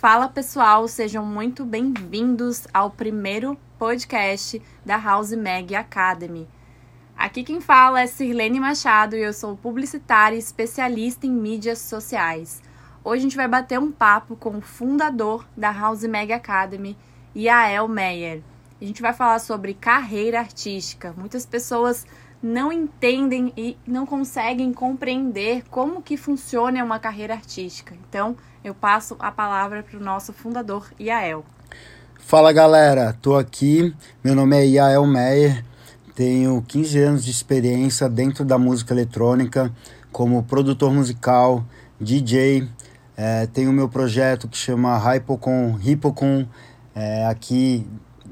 Fala pessoal, sejam muito bem-vindos ao primeiro podcast da House Mag Academy. Aqui quem fala é Sirlene Machado e eu sou publicitária e especialista em mídias sociais. Hoje a gente vai bater um papo com o fundador da House Mag Academy, Yael Meyer. A gente vai falar sobre carreira artística. Muitas pessoas não entendem e não conseguem compreender como que funciona uma carreira artística. Então, eu passo a palavra para o nosso fundador, Yael. Fala galera, tô aqui. Meu nome é Yael Meyer. Tenho 15 anos de experiência dentro da música eletrônica como produtor musical, DJ. É, tenho meu projeto que chama Hypocon, Hipocon, é, aqui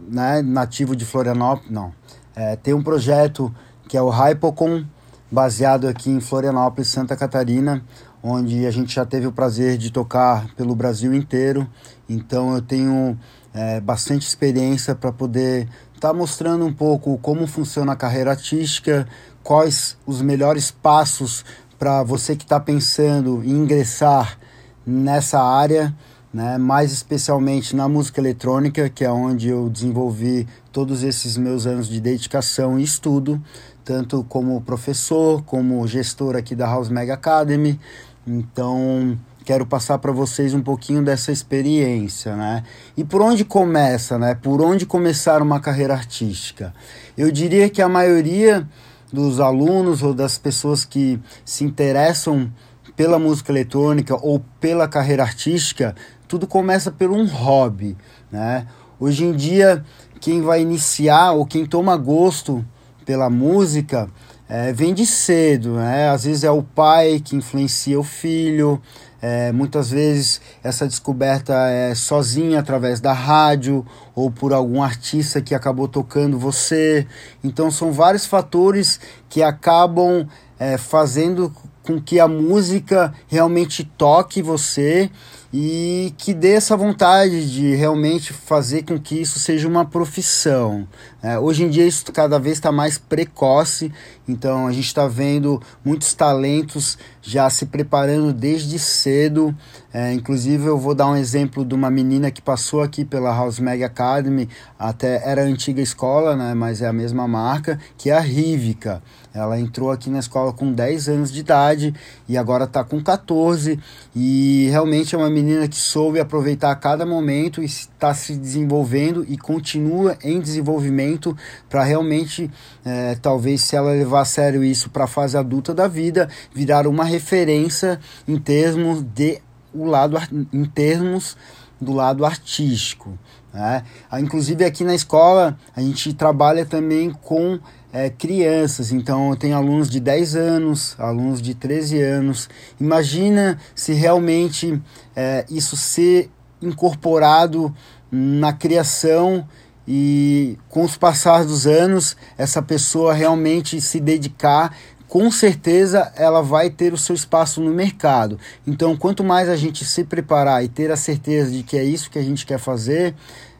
né, nativo de Florianópolis. Não, é, tem um projeto que é o Hypocon, baseado aqui em Florianópolis, Santa Catarina, onde a gente já teve o prazer de tocar pelo Brasil inteiro. Então eu tenho é, bastante experiência para poder estar tá mostrando um pouco como funciona a carreira artística, quais os melhores passos para você que está pensando em ingressar nessa área né? mais especialmente na música eletrônica, que é onde eu desenvolvi todos esses meus anos de dedicação e estudo, tanto como professor, como gestor aqui da House Mega Academy. Então, quero passar para vocês um pouquinho dessa experiência, né? E por onde começa, né? Por onde começar uma carreira artística? Eu diria que a maioria dos alunos ou das pessoas que se interessam pela música eletrônica ou pela carreira artística tudo começa por um hobby, né? Hoje em dia, quem vai iniciar ou quem toma gosto pela música é, vem de cedo, né? Às vezes é o pai que influencia o filho, é, muitas vezes essa descoberta é sozinha através da rádio ou por algum artista que acabou tocando você. Então são vários fatores que acabam é, fazendo com que a música realmente toque você e que dê essa vontade de realmente fazer com que isso seja uma profissão. É, hoje em dia isso cada vez está mais precoce, então a gente está vendo muitos talentos já se preparando desde cedo. É, inclusive eu vou dar um exemplo de uma menina que passou aqui pela House Mag Academy, até era a antiga escola, né, mas é a mesma marca, que é a Rivica. Ela entrou aqui na escola com 10 anos de idade e agora está com 14 e realmente é uma menina que soube aproveitar cada momento e está se desenvolvendo e continua em desenvolvimento para realmente, é, talvez se ela levar a sério isso para a fase adulta da vida, virar uma referência em termos de o lado em termos do lado artístico. Né? Ah, inclusive aqui na escola a gente trabalha também com é, crianças, então tenho alunos de 10 anos, alunos de 13 anos. Imagina se realmente é, isso ser incorporado na criação e com os passar dos anos essa pessoa realmente se dedicar com certeza ela vai ter o seu espaço no mercado. Então, quanto mais a gente se preparar e ter a certeza de que é isso que a gente quer fazer,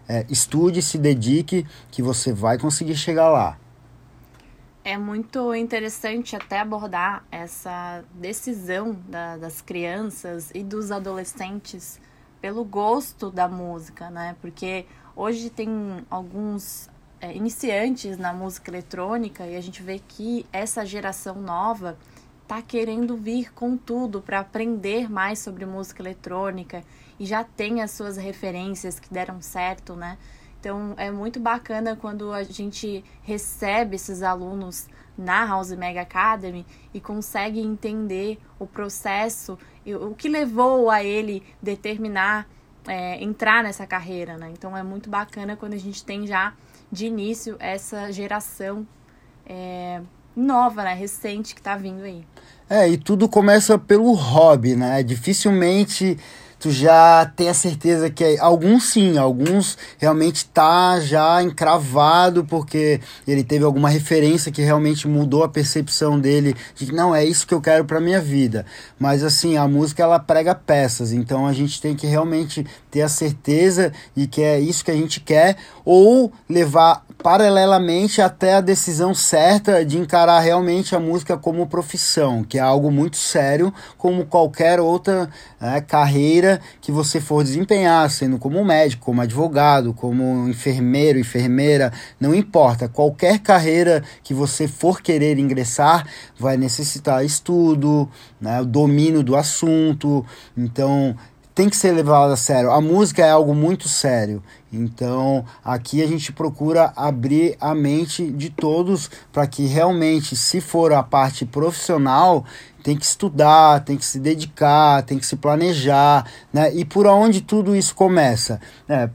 é, estude, se dedique, que você vai conseguir chegar lá. É muito interessante até abordar essa decisão da, das crianças e dos adolescentes pelo gosto da música, né? Porque hoje tem alguns é, iniciantes na música eletrônica e a gente vê que essa geração nova tá querendo vir com tudo para aprender mais sobre música eletrônica e já tem as suas referências que deram certo, né? Então é muito bacana quando a gente recebe esses alunos na House Mega Academy e consegue entender o processo e o que levou a ele determinar é, entrar nessa carreira, né? Então é muito bacana quando a gente tem já de início essa geração é, nova, né? Recente que está vindo aí. É, e tudo começa pelo hobby, né? Dificilmente tu já tem a certeza que é, alguns sim, alguns realmente tá já encravado porque ele teve alguma referência que realmente mudou a percepção dele de que não é isso que eu quero para minha vida. Mas assim, a música ela prega peças, então a gente tem que realmente ter a certeza de que é isso que a gente quer ou levar paralelamente até a decisão certa de encarar realmente a música como profissão, que é algo muito sério, como qualquer outra é, carreira carreira que você for desempenhar, sendo como médico, como advogado, como enfermeiro, enfermeira, não importa. Qualquer carreira que você for querer ingressar vai necessitar estudo, né, domínio do assunto. Então, tem que ser levado a sério. A música é algo muito sério. Então, aqui a gente procura abrir a mente de todos para que realmente, se for a parte profissional, tem que estudar, tem que se dedicar, tem que se planejar, né? E por onde tudo isso começa? É,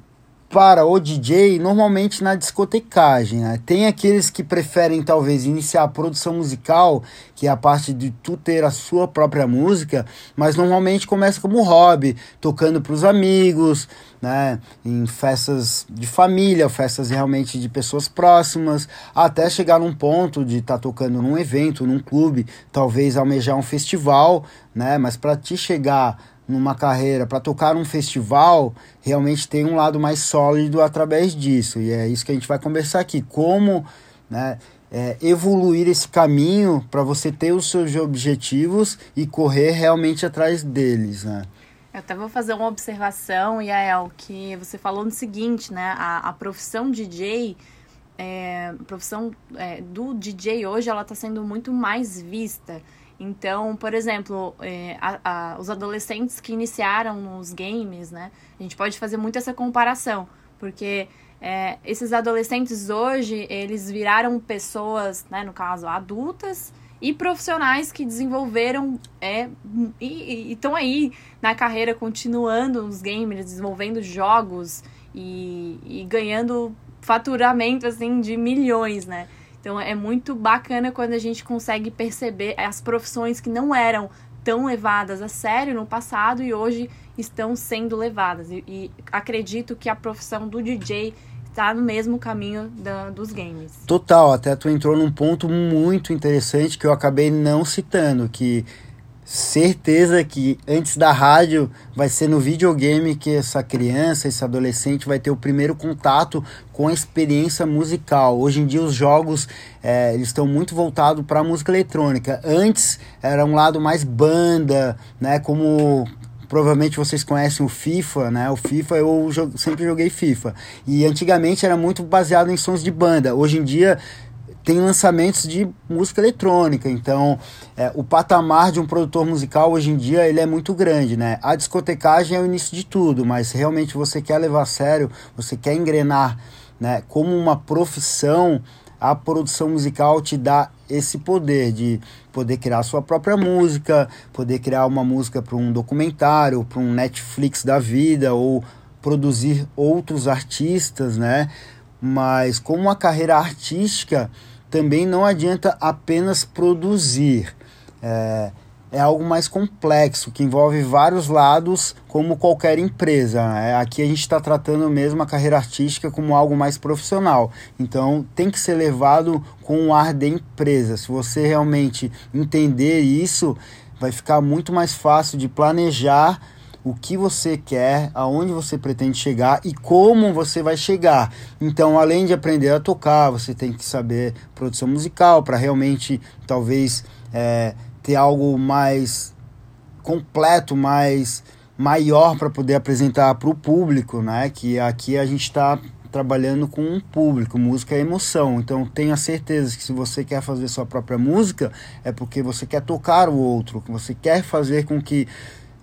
para o DJ, normalmente na discotecagem. Né? Tem aqueles que preferem talvez iniciar a produção musical, que é a parte de tu ter a sua própria música, mas normalmente começa como hobby, tocando para os amigos, né? em festas de família, festas realmente de pessoas próximas, até chegar num ponto de estar tá tocando num evento, num clube, talvez almejar um festival, né? mas para te chegar numa carreira para tocar num festival, realmente tem um lado mais sólido através disso. E é isso que a gente vai conversar aqui. Como né, é, evoluir esse caminho para você ter os seus objetivos e correr realmente atrás deles. Né? Eu até vou fazer uma observação, Yael, que você falou no seguinte, né? A, a profissão DJ, é, a profissão é, do DJ hoje, ela está sendo muito mais vista. Então, por exemplo, é, a, a, os adolescentes que iniciaram nos games, né? A gente pode fazer muito essa comparação, porque é, esses adolescentes hoje, eles viraram pessoas, né, no caso, adultas e profissionais que desenvolveram é, e estão aí na carreira continuando nos games, desenvolvendo jogos e, e ganhando faturamento assim de milhões, né? Então é muito bacana quando a gente consegue perceber as profissões que não eram tão levadas a sério no passado e hoje estão sendo levadas. E, e acredito que a profissão do DJ está no mesmo caminho da, dos games. Total, até tu entrou num ponto muito interessante que eu acabei não citando, que certeza que antes da rádio vai ser no videogame que essa criança, esse adolescente vai ter o primeiro contato com a experiência musical. Hoje em dia os jogos é, eles estão muito voltados para a música eletrônica. Antes era um lado mais banda, né? Como provavelmente vocês conhecem o FIFA, né? O FIFA eu sempre joguei FIFA e antigamente era muito baseado em sons de banda. Hoje em dia tem lançamentos de música eletrônica, então é, o patamar de um produtor musical hoje em dia ele é muito grande, né? A discotecagem é o início de tudo, mas realmente você quer levar a sério, você quer engrenar, né? Como uma profissão, a produção musical te dá esse poder de poder criar sua própria música, poder criar uma música para um documentário, para um Netflix da vida ou produzir outros artistas, né? Mas como uma carreira artística também não adianta apenas produzir. É, é algo mais complexo, que envolve vários lados, como qualquer empresa. É, aqui a gente está tratando mesmo a carreira artística como algo mais profissional. Então tem que ser levado com o ar de empresa. Se você realmente entender isso, vai ficar muito mais fácil de planejar o que você quer, aonde você pretende chegar e como você vai chegar. Então, além de aprender a tocar, você tem que saber produção musical para realmente, talvez, é, ter algo mais completo, mais maior para poder apresentar para o público, né? Que aqui a gente está trabalhando com um público, música é emoção. Então tenha certeza que se você quer fazer sua própria música, é porque você quer tocar o outro, que você quer fazer com que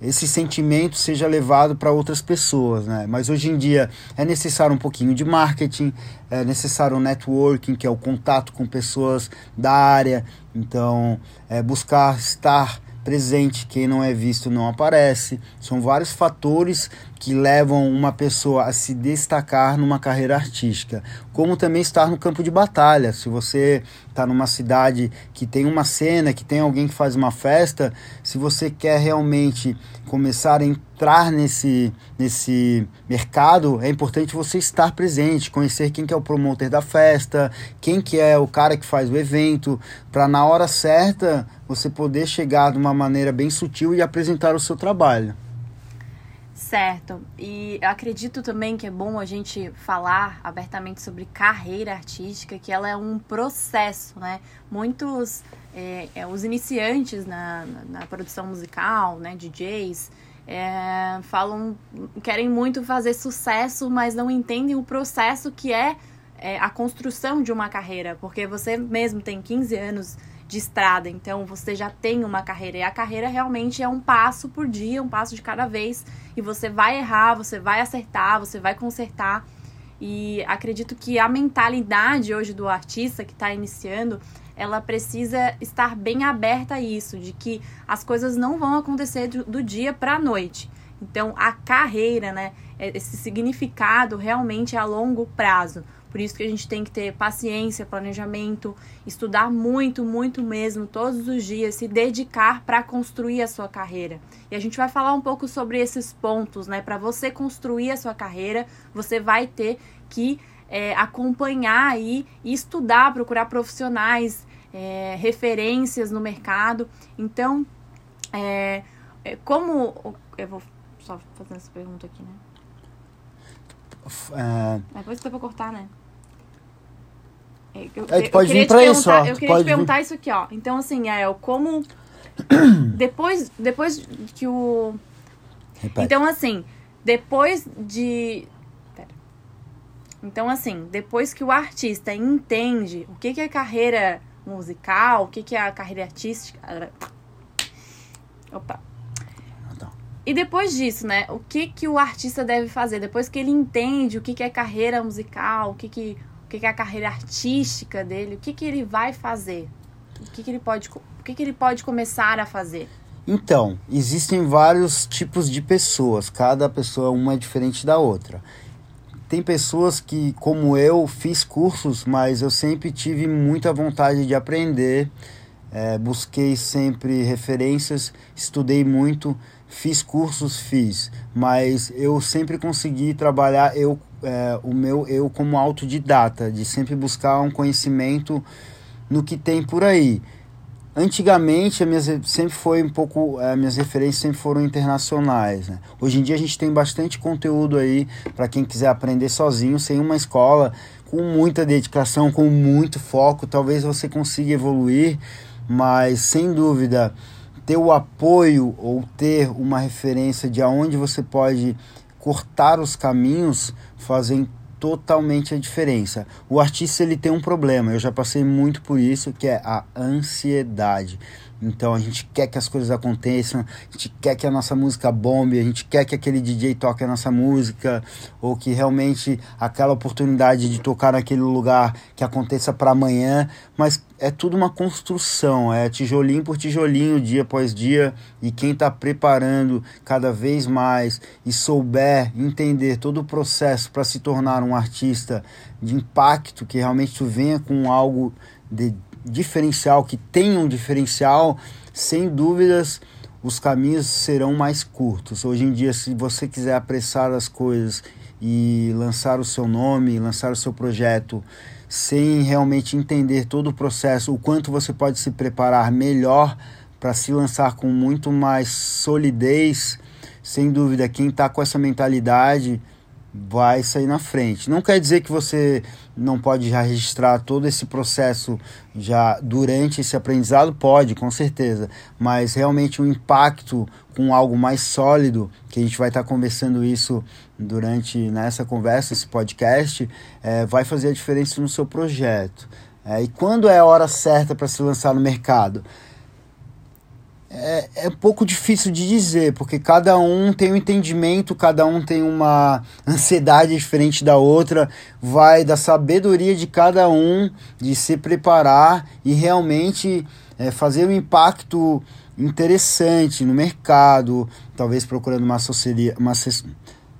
esse sentimento seja levado para outras pessoas, né? Mas hoje em dia é necessário um pouquinho de marketing, é necessário um networking, que é o contato com pessoas da área. Então, é buscar estar presente, quem não é visto não aparece. São vários fatores que levam uma pessoa a se destacar numa carreira artística, como também estar no campo de batalha. Se você está numa cidade que tem uma cena, que tem alguém que faz uma festa, se você quer realmente começar a entrar nesse, nesse mercado, é importante você estar presente, conhecer quem que é o promotor da festa, quem que é o cara que faz o evento, para na hora certa você poder chegar de uma maneira bem sutil e apresentar o seu trabalho. Certo. E acredito também que é bom a gente falar abertamente sobre carreira artística, que ela é um processo, né? Muitos, é, é, os iniciantes na, na, na, produção musical, né, DJs, é, falam, querem muito fazer sucesso, mas não entendem o processo que é, é, a construção de uma carreira, porque você mesmo tem 15 anos de estrada, então você já tem uma carreira e a carreira realmente é um passo por dia, um passo de cada vez, e você vai errar, você vai acertar, você vai consertar. E acredito que a mentalidade hoje do artista que está iniciando ela precisa estar bem aberta a isso, de que as coisas não vão acontecer do, do dia para a noite. Então, a carreira, né, é, esse significado realmente é a longo prazo. Por isso que a gente tem que ter paciência, planejamento, estudar muito, muito mesmo, todos os dias, se dedicar para construir a sua carreira. E a gente vai falar um pouco sobre esses pontos, né? Para você construir a sua carreira, você vai ter que é, acompanhar aí e estudar, procurar profissionais, é, referências no mercado. Então, é, é, como. Eu vou só fazer essa pergunta aqui, né? É... Depois dá pra cortar, né? Eu, é, tu pode vir pra isso, ó. Eu queria te perguntar vir... isso aqui, ó. Então, assim, é como. depois, depois que o. Repete. Então, assim, depois de. Pera. Então, assim, depois que o artista entende o que, que é carreira musical, o que, que é a carreira artística. Opa. E depois disso, né? O que, que o artista deve fazer? Depois que ele entende o que, que é carreira musical, o que, que, que, que é a carreira artística dele, o que, que ele vai fazer? O que, que ele pode, o que, que ele pode começar a fazer? Então, existem vários tipos de pessoas, cada pessoa uma é diferente da outra. Tem pessoas que, como eu, fiz cursos, mas eu sempre tive muita vontade de aprender. É, busquei sempre referências, estudei muito, fiz cursos, fiz, mas eu sempre consegui trabalhar eu, é, o meu eu como autodidata, de sempre buscar um conhecimento no que tem por aí. Antigamente, minhas, sempre foi um pouco. As minhas referências sempre foram internacionais. Né? Hoje em dia, a gente tem bastante conteúdo aí para quem quiser aprender sozinho, sem uma escola, com muita dedicação, com muito foco. Talvez você consiga evoluir, mas sem dúvida, ter o apoio ou ter uma referência de aonde você pode cortar os caminhos fazem totalmente a diferença. O artista ele tem um problema, eu já passei muito por isso, que é a ansiedade. Então a gente quer que as coisas aconteçam, a gente quer que a nossa música bombe, a gente quer que aquele DJ toque a nossa música, ou que realmente aquela oportunidade de tocar naquele lugar que aconteça para amanhã, mas é tudo uma construção, é tijolinho por tijolinho, dia após dia, e quem está preparando cada vez mais e souber entender todo o processo para se tornar um artista de impacto, que realmente tu venha com algo de diferencial, que tenha um diferencial, sem dúvidas os caminhos serão mais curtos. Hoje em dia, se você quiser apressar as coisas e lançar o seu nome, lançar o seu projeto sem realmente entender todo o processo, o quanto você pode se preparar melhor para se lançar com muito mais solidez, sem dúvida, quem está com essa mentalidade vai sair na frente. Não quer dizer que você não pode já registrar todo esse processo já durante esse aprendizado, pode, com certeza, mas realmente o um impacto com algo mais sólido, que a gente vai estar conversando isso durante nessa conversa, esse podcast, é, vai fazer a diferença no seu projeto. É, e quando é a hora certa para se lançar no mercado? É, é pouco difícil de dizer, porque cada um tem um entendimento, cada um tem uma ansiedade diferente da outra, vai da sabedoria de cada um de se preparar e realmente é, fazer um impacto interessante no mercado, talvez procurando uma assessoria, uma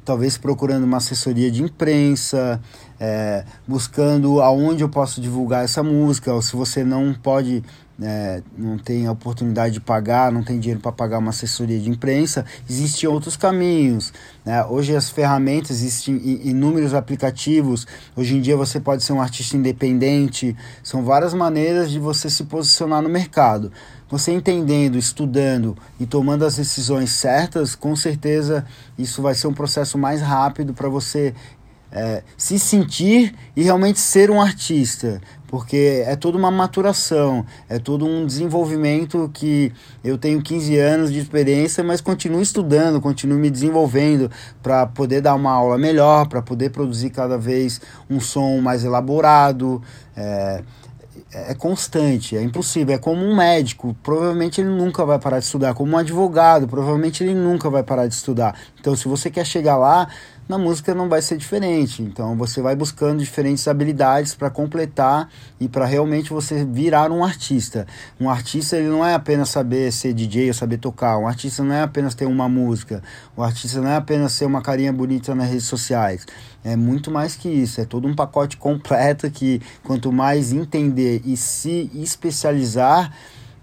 talvez procurando uma assessoria de imprensa, é, buscando aonde eu posso divulgar essa música, ou se você não pode é, não tem a oportunidade de pagar, não tem dinheiro para pagar uma assessoria de imprensa, existem outros caminhos. Né? Hoje as ferramentas, existem inúmeros aplicativos. Hoje em dia você pode ser um artista independente. São várias maneiras de você se posicionar no mercado. Você entendendo, estudando e tomando as decisões certas, com certeza isso vai ser um processo mais rápido para você é, se sentir e realmente ser um artista, porque é toda uma maturação, é todo um desenvolvimento que eu tenho 15 anos de experiência, mas continuo estudando, continuo me desenvolvendo para poder dar uma aula melhor, para poder produzir cada vez um som mais elaborado. É, é constante, é impossível. É como um médico, provavelmente ele nunca vai parar de estudar. Como um advogado, provavelmente ele nunca vai parar de estudar. Então, se você quer chegar lá, na música não vai ser diferente. Então, você vai buscando diferentes habilidades para completar e para realmente você virar um artista. Um artista ele não é apenas saber ser DJ ou saber tocar. Um artista não é apenas ter uma música. Um artista não é apenas ser uma carinha bonita nas redes sociais é muito mais que isso, é todo um pacote completo que quanto mais entender e se especializar,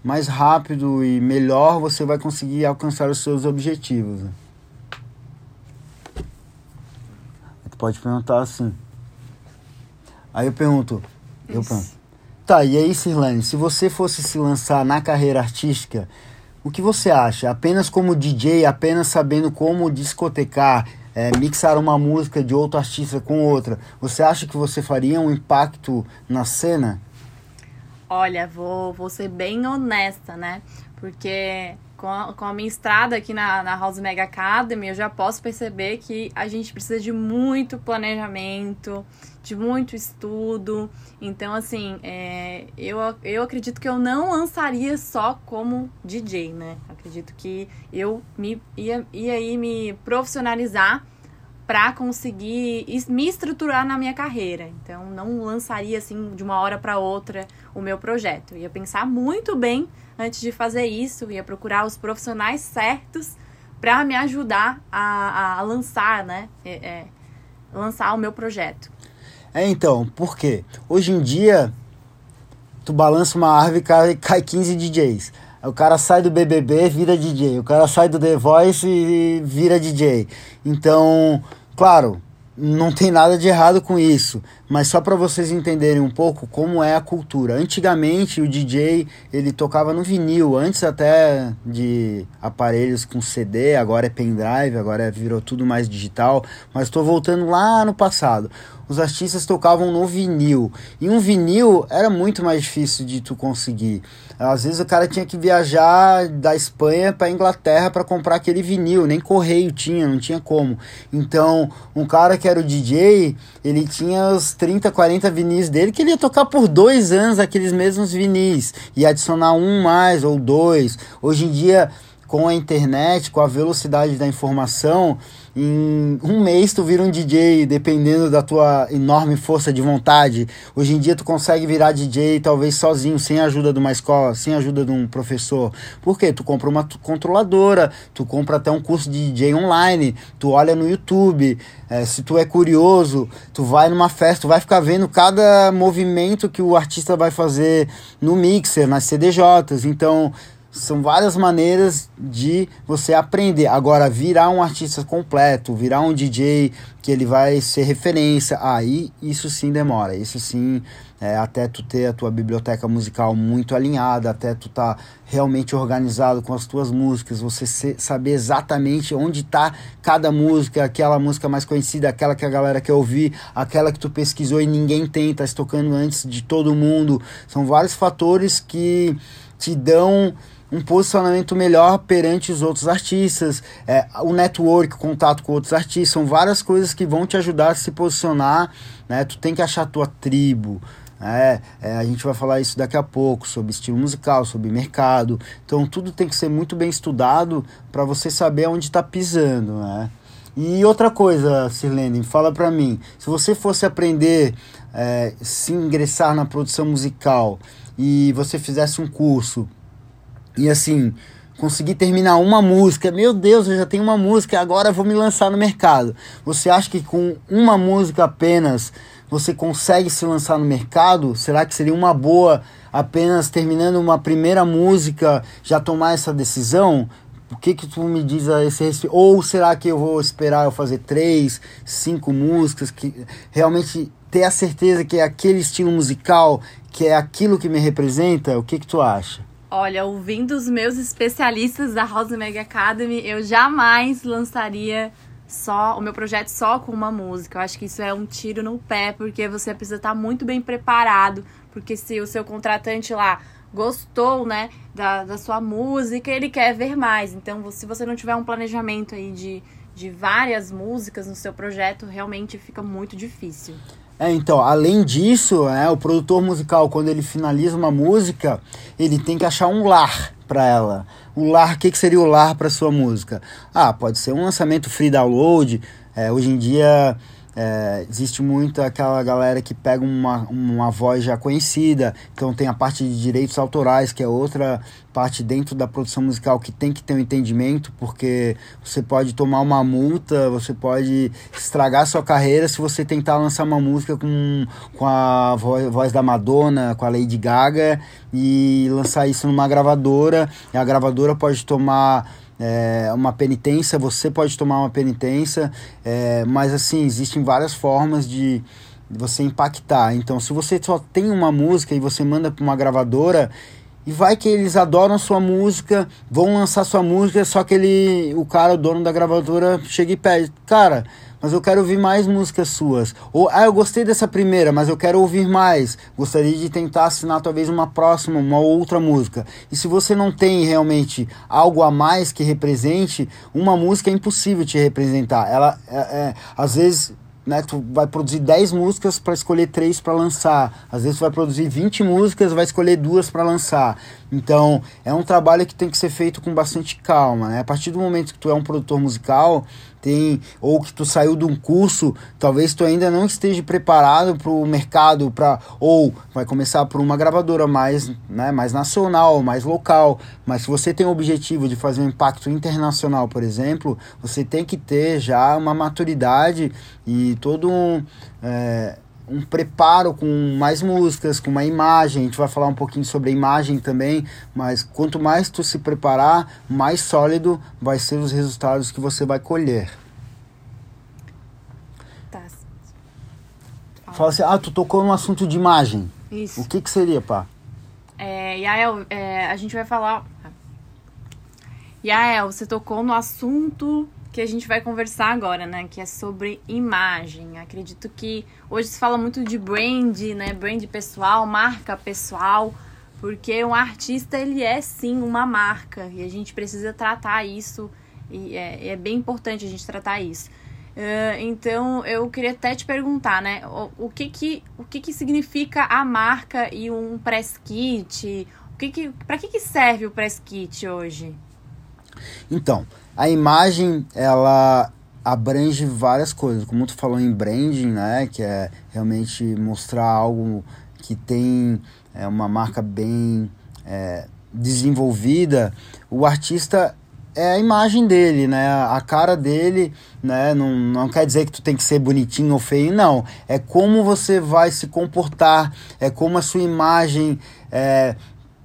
mais rápido e melhor você vai conseguir alcançar os seus objetivos. Tu pode perguntar assim. Aí eu pergunto, eu pergunto, tá, e aí Sirlane, se você fosse se lançar na carreira artística, o que você acha? Apenas como DJ, apenas sabendo como discotecar, é, mixar uma música de outro artista com outra, você acha que você faria um impacto na cena? Olha, vou, vou ser bem honesta, né? Porque com a, com a minha estrada aqui na, na House Mega Academy, eu já posso perceber que a gente precisa de muito planejamento, de muito estudo. Então, assim, é, eu, eu acredito que eu não lançaria só como DJ, né? Acredito que eu me, ia, ia aí me profissionalizar para conseguir me estruturar na minha carreira. Então, não lançaria assim de uma hora para outra o meu projeto. Eu ia pensar muito bem antes de fazer isso, ia procurar os profissionais certos para me ajudar a, a lançar, né? É, é, lançar o meu projeto. É, então, por quê? Hoje em dia, tu balança uma árvore e cai, cai 15 DJs. O cara sai do BBB, vira DJ. O cara sai do The Voice e vira DJ. Então, claro, não tem nada de errado com isso, mas só para vocês entenderem um pouco como é a cultura. Antigamente o DJ ele tocava no vinil, antes até de aparelhos com CD, agora é pendrive, agora é, virou tudo mais digital. Mas estou voltando lá no passado. Os artistas tocavam no vinil e um vinil era muito mais difícil de tu conseguir. Às vezes o cara tinha que viajar da Espanha para Inglaterra para comprar aquele vinil, nem correio tinha, não tinha como. Então, um cara que era o DJ, ele tinha os 30, 40 vinis dele que ele ia tocar por dois anos aqueles mesmos vinis e adicionar um mais ou dois. Hoje em dia, com a internet, com a velocidade da informação, em um mês tu vira um DJ, dependendo da tua enorme força de vontade. Hoje em dia tu consegue virar DJ talvez sozinho, sem a ajuda de uma escola, sem a ajuda de um professor. Por quê? Tu compra uma controladora, tu compra até um curso de DJ online, tu olha no YouTube. É, se tu é curioso, tu vai numa festa, tu vai ficar vendo cada movimento que o artista vai fazer no mixer, nas CDJs. Então, são várias maneiras de você aprender. Agora, virar um artista completo, virar um DJ que ele vai ser referência, aí isso sim demora. Isso sim, é, até tu ter a tua biblioteca musical muito alinhada, até tu tá realmente organizado com as tuas músicas, você saber exatamente onde está cada música, aquela música mais conhecida, aquela que a galera quer ouvir, aquela que tu pesquisou e ninguém tem, tá tocando antes de todo mundo. São vários fatores que te dão um posicionamento melhor perante os outros artistas, é, o network, o contato com outros artistas, são várias coisas que vão te ajudar a se posicionar, né? Tu tem que achar a tua tribo, é, é, a gente vai falar isso daqui a pouco sobre estilo musical, sobre mercado. Então tudo tem que ser muito bem estudado para você saber onde está pisando, né? E outra coisa, Sirlene, fala para mim, se você fosse aprender, é, se ingressar na produção musical e você fizesse um curso e assim, consegui terminar uma música, meu Deus, eu já tenho uma música, agora vou me lançar no mercado. Você acha que com uma música apenas você consegue se lançar no mercado? Será que seria uma boa apenas terminando uma primeira música já tomar essa decisão? O que que tu me diz a esse respeito? Ou será que eu vou esperar eu fazer três, cinco músicas que realmente ter a certeza que é aquele estilo musical, que é aquilo que me representa? O que que tu acha? Olha, ouvindo os meus especialistas da Mega Academy, eu jamais lançaria só o meu projeto só com uma música. Eu acho que isso é um tiro no pé, porque você precisa estar muito bem preparado, porque se o seu contratante lá gostou, né, da, da sua música, ele quer ver mais. Então, se você não tiver um planejamento aí de, de várias músicas no seu projeto, realmente fica muito difícil. É, então, além disso, é, o produtor musical, quando ele finaliza uma música, ele tem que achar um lar para ela. O lar, o que, que seria o lar para sua música? Ah, pode ser um lançamento free download. É, hoje em dia é, existe muito aquela galera que pega uma, uma voz já conhecida, então tem a parte de direitos autorais, que é outra parte dentro da produção musical que tem que ter um entendimento, porque você pode tomar uma multa, você pode estragar sua carreira se você tentar lançar uma música com, com a voz da Madonna, com a Lady Gaga, e lançar isso numa gravadora, e a gravadora pode tomar é, uma penitência, você pode tomar uma penitência, é, mas assim, existem várias formas de você impactar. Então, se você só tem uma música e você manda para uma gravadora, e vai que eles adoram sua música, vão lançar sua música, só que ele, o cara, o dono da gravadora, chega e pede, cara, mas eu quero ouvir mais músicas suas. Ou, ah, eu gostei dessa primeira, mas eu quero ouvir mais. Gostaria de tentar assinar talvez uma próxima, uma outra música. E se você não tem realmente algo a mais que represente, uma música é impossível te representar. Ela, é, é às vezes, né, tu vai produzir 10 músicas para escolher três para lançar. Às vezes tu vai produzir 20 músicas, vai escolher duas para lançar. Então, é um trabalho que tem que ser feito com bastante calma, né? A partir do momento que tu é um produtor musical, tem ou que tu saiu de um curso, talvez tu ainda não esteja preparado para o mercado, para ou vai começar por uma gravadora mais, né, mais nacional, mais local. Mas se você tem o objetivo de fazer um impacto internacional, por exemplo, você tem que ter já uma maturidade e todo um é, um preparo com mais músicas, com uma imagem. A gente vai falar um pouquinho sobre a imagem também, mas quanto mais tu se preparar, mais sólido vai ser os resultados que você vai colher. Tá. Fala assim, ah, tu tocou no assunto de imagem. Isso. O que que seria, pá? É, Yael, é, a gente vai falar... Yael, você tocou no assunto que a gente vai conversar agora, né? Que é sobre imagem. Acredito que hoje se fala muito de brand, né? Brand pessoal, marca pessoal, porque um artista ele é sim uma marca e a gente precisa tratar isso e é, é bem importante a gente tratar isso. Uh, então eu queria até te perguntar, né? O, o, que que o que que significa a marca e um press kit? O que que para que que serve o press kit hoje? Então, a imagem, ela abrange várias coisas, como tu falou em branding, né, que é realmente mostrar algo que tem é, uma marca bem é, desenvolvida, o artista é a imagem dele, né? A cara dele, né? Não, não quer dizer que tu tem que ser bonitinho ou feio, não. É como você vai se comportar, é como a sua imagem é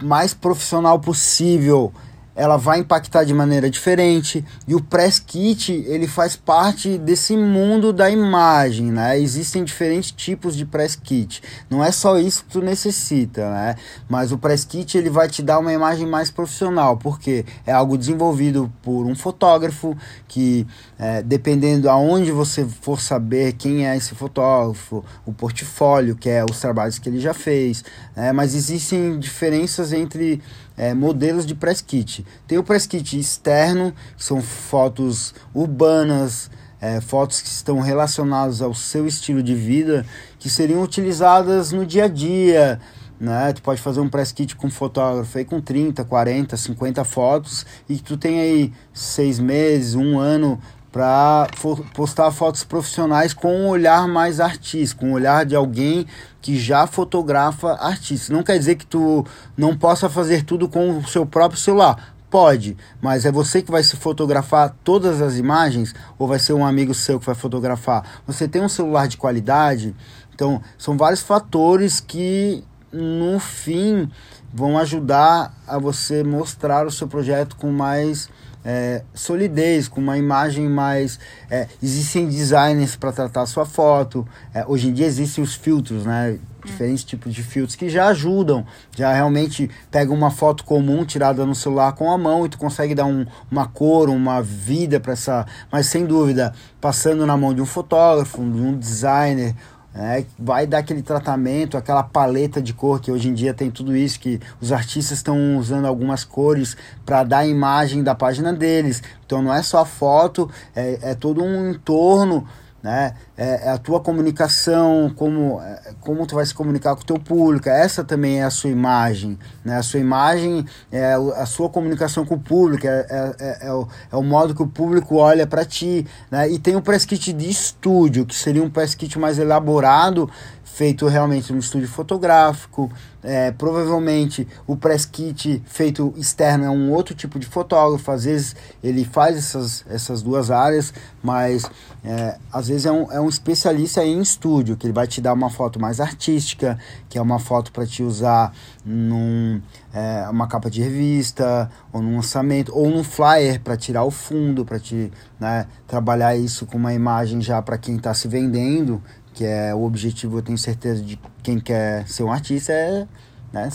mais profissional possível ela vai impactar de maneira diferente e o press kit ele faz parte desse mundo da imagem, né? Existem diferentes tipos de press kit. Não é só isso que tu necessita, né? Mas o press kit ele vai te dar uma imagem mais profissional, porque é algo desenvolvido por um fotógrafo que é, dependendo aonde você for saber quem é esse fotógrafo, o portfólio, que é os trabalhos que ele já fez, né? Mas existem diferenças entre é, modelos de press kit. Tem o press kit externo, que são fotos urbanas, é, fotos que estão relacionadas ao seu estilo de vida, que seriam utilizadas no dia a dia. Né? Tu pode fazer um press kit com fotógrafo aí com 30, 40, 50 fotos e tu tem aí seis meses, um ano para postar fotos profissionais com um olhar mais artístico, com um olhar de alguém que já fotografa artistas. Não quer dizer que tu não possa fazer tudo com o seu próprio celular. Pode, mas é você que vai se fotografar todas as imagens ou vai ser um amigo seu que vai fotografar? Você tem um celular de qualidade? Então, são vários fatores que no fim vão ajudar a você mostrar o seu projeto com mais é, solidez, com uma imagem mais. É, existem designers para tratar a sua foto. É, hoje em dia existem os filtros, né? Diferentes tipos de filtros que já ajudam, já realmente pega uma foto comum tirada no celular com a mão e tu consegue dar um, uma cor, uma vida para essa. Mas sem dúvida, passando na mão de um fotógrafo, de um designer, é, vai dar aquele tratamento, aquela paleta de cor que hoje em dia tem tudo isso, que os artistas estão usando algumas cores para dar a imagem da página deles. Então não é só a foto, é, é todo um entorno né? É, é, a tua comunicação, como, é, como tu vai se comunicar com o teu público, essa também é a sua imagem, né? A sua imagem é a sua comunicação com o público, é, é, é, é o, é o modo que o público olha para ti, né? E tem o press kit de estúdio, que seria um press kit mais elaborado, feito realmente no estúdio fotográfico. É, provavelmente o press kit feito externo é um outro tipo de fotógrafo. Às vezes ele faz essas, essas duas áreas, mas é, às vezes é um, é um especialista em estúdio, que ele vai te dar uma foto mais artística, que é uma foto para te usar num é, uma capa de revista, ou num lançamento, ou num flyer para tirar o fundo, para te né, trabalhar isso com uma imagem já para quem está se vendendo, que é o objetivo, eu tenho certeza, de quem quer ser um artista é né,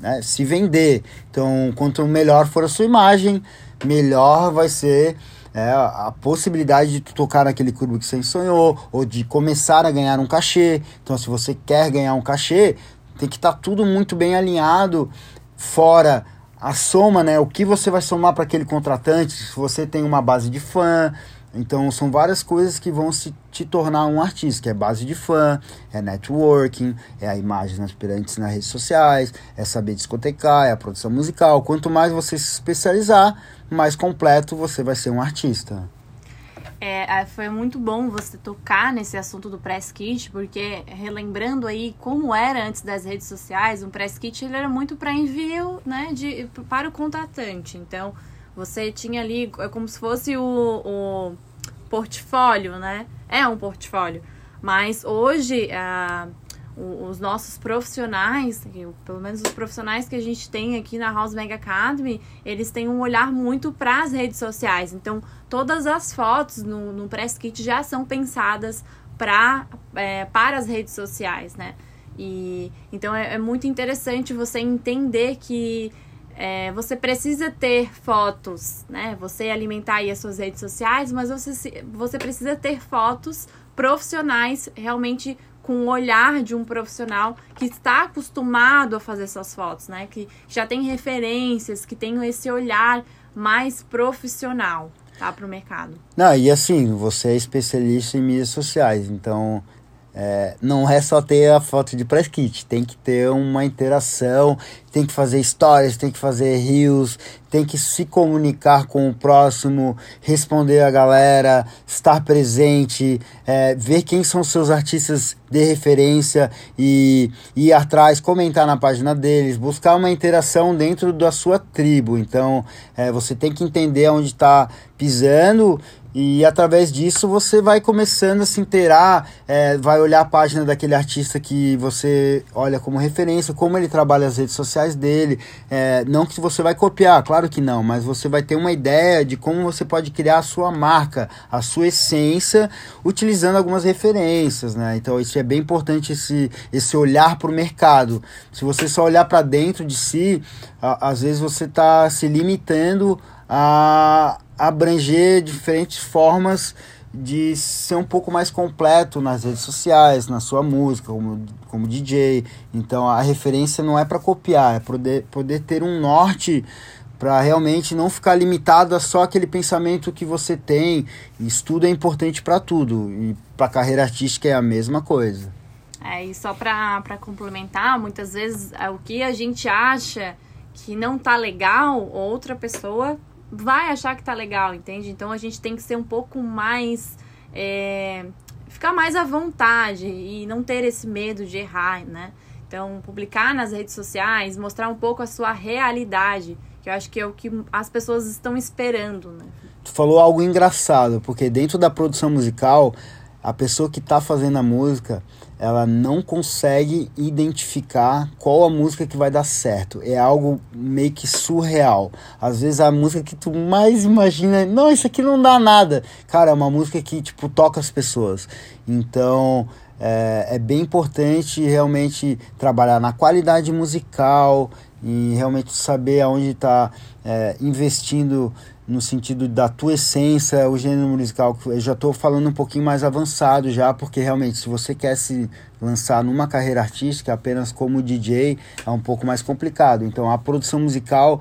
né, se vender. Então, quanto melhor for a sua imagem, melhor vai ser é, a possibilidade de tu tocar naquele clube que você sonhou, ou de começar a ganhar um cachê. Então, se você quer ganhar um cachê, tem que estar tá tudo muito bem alinhado, fora a soma, né? O que você vai somar para aquele contratante, se você tem uma base de fã, então são várias coisas que vão se te tornar um artista, que é base de fã, é networking, é a imagem aspirantes nas redes sociais, é saber discotecar, é a produção musical. Quanto mais você se especializar, mais completo você vai ser um artista. É, foi muito bom você tocar nesse assunto do press kit, porque relembrando aí como era antes das redes sociais, um press kit ele era muito para envio, né, de para o contratante. Então, você tinha ali, é como se fosse o, o portfólio, né? É um portfólio. Mas hoje, ah, os nossos profissionais, pelo menos os profissionais que a gente tem aqui na House Mega Academy, eles têm um olhar muito para as redes sociais. Então, todas as fotos no, no Press Kit já são pensadas pra, é, para as redes sociais, né? E, então, é, é muito interessante você entender que é, você precisa ter fotos, né? Você alimentar aí as suas redes sociais, mas você, você precisa ter fotos profissionais realmente com o olhar de um profissional que está acostumado a fazer essas fotos, né? Que já tem referências, que tem esse olhar mais profissional, tá? Para o mercado. Não, e assim, você é especialista em mídias sociais, então é, não é só ter a foto de press kit, tem que ter uma interação, tem que fazer stories, tem que fazer reels, tem que se comunicar com o próximo, responder a galera, estar presente, é, ver quem são seus artistas de referência e ir atrás, comentar na página deles, buscar uma interação dentro da sua tribo. Então, é, você tem que entender onde está pisando e através disso você vai começando a se inteirar, é, vai olhar a página daquele artista que você olha como referência, como ele trabalha as redes sociais dele. É, não que você vai copiar, claro que não, mas você vai ter uma ideia de como você pode criar a sua marca, a sua essência, utilizando algumas referências, né? Então isso é bem importante esse, esse olhar para o mercado. Se você só olhar para dentro de si, a, às vezes você está se limitando a abranger diferentes formas de ser um pouco mais completo nas redes sociais, na sua música, como, como DJ. Então a referência não é para copiar, é poder, poder ter um norte para realmente não ficar limitado a só aquele pensamento que você tem. Estudo é importante para tudo e para carreira artística é a mesma coisa. É, e só para complementar, muitas vezes é, o que a gente acha que não tá legal, outra pessoa vai achar que tá legal, entende? Então a gente tem que ser um pouco mais. É, ficar mais à vontade e não ter esse medo de errar, né? Então, publicar nas redes sociais, mostrar um pouco a sua realidade, que eu acho que é o que as pessoas estão esperando, né? Tu falou algo engraçado, porque dentro da produção musical, a pessoa que está fazendo a música, ela não consegue identificar qual a música que vai dar certo. É algo meio que surreal. Às vezes a música que tu mais imagina, não, isso aqui não dá nada. Cara, é uma música que tipo toca as pessoas. Então, é, é bem importante realmente trabalhar na qualidade musical e realmente saber aonde está é, investindo no sentido da tua essência, o gênero musical. Eu já estou falando um pouquinho mais avançado já, porque realmente se você quer se lançar numa carreira artística apenas como DJ, é um pouco mais complicado. Então a produção musical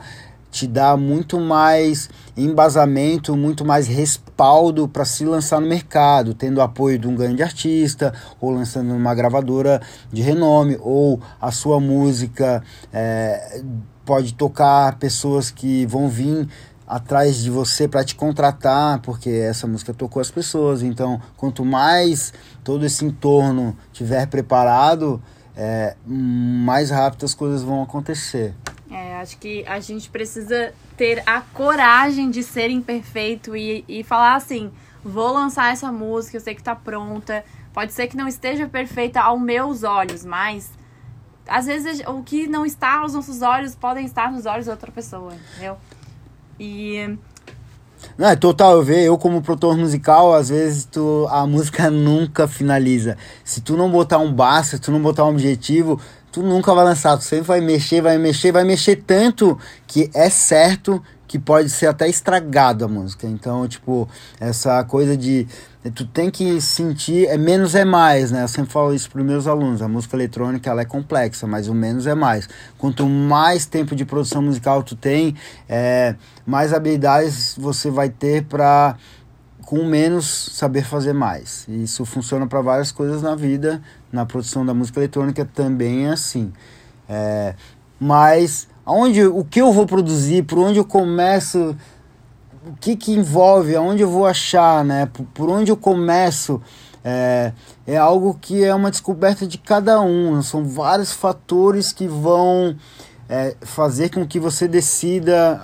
te dá muito mais embasamento, muito mais respaldo para se lançar no mercado, tendo apoio de um grande artista, ou lançando numa gravadora de renome, ou a sua música é, pode tocar pessoas que vão vir atrás de você para te contratar, porque essa música tocou as pessoas. Então, quanto mais todo esse entorno tiver preparado, é, mais rápido as coisas vão acontecer. É, acho que a gente precisa ter a coragem de ser imperfeito e, e falar assim: vou lançar essa música, eu sei que tá pronta. Pode ser que não esteja perfeita aos meus olhos, mas às vezes o que não está aos nossos olhos podem estar nos olhos de outra pessoa, entendeu? E não, é total, eu vejo, eu como produtor musical, às vezes tu, a música nunca finaliza. Se tu não botar um basta, se tu não botar um objetivo, tu nunca vai lançar, tu sempre vai mexer, vai mexer, vai mexer tanto que é certo que pode ser até estragado a música. Então, tipo, essa coisa de tu tem que sentir, é menos é mais, né? Eu sempre falo isso para os meus alunos. A música eletrônica ela é complexa, mas o menos é mais. Quanto mais tempo de produção musical tu tem, é, mais habilidades você vai ter para com menos saber fazer mais. Isso funciona para várias coisas na vida. Na produção da música eletrônica também é assim. É, mas aonde, o que eu vou produzir, por onde eu começo, o que, que envolve, aonde eu vou achar, né? Por, por onde eu começo. É, é algo que é uma descoberta de cada um. São vários fatores que vão é, fazer com que você decida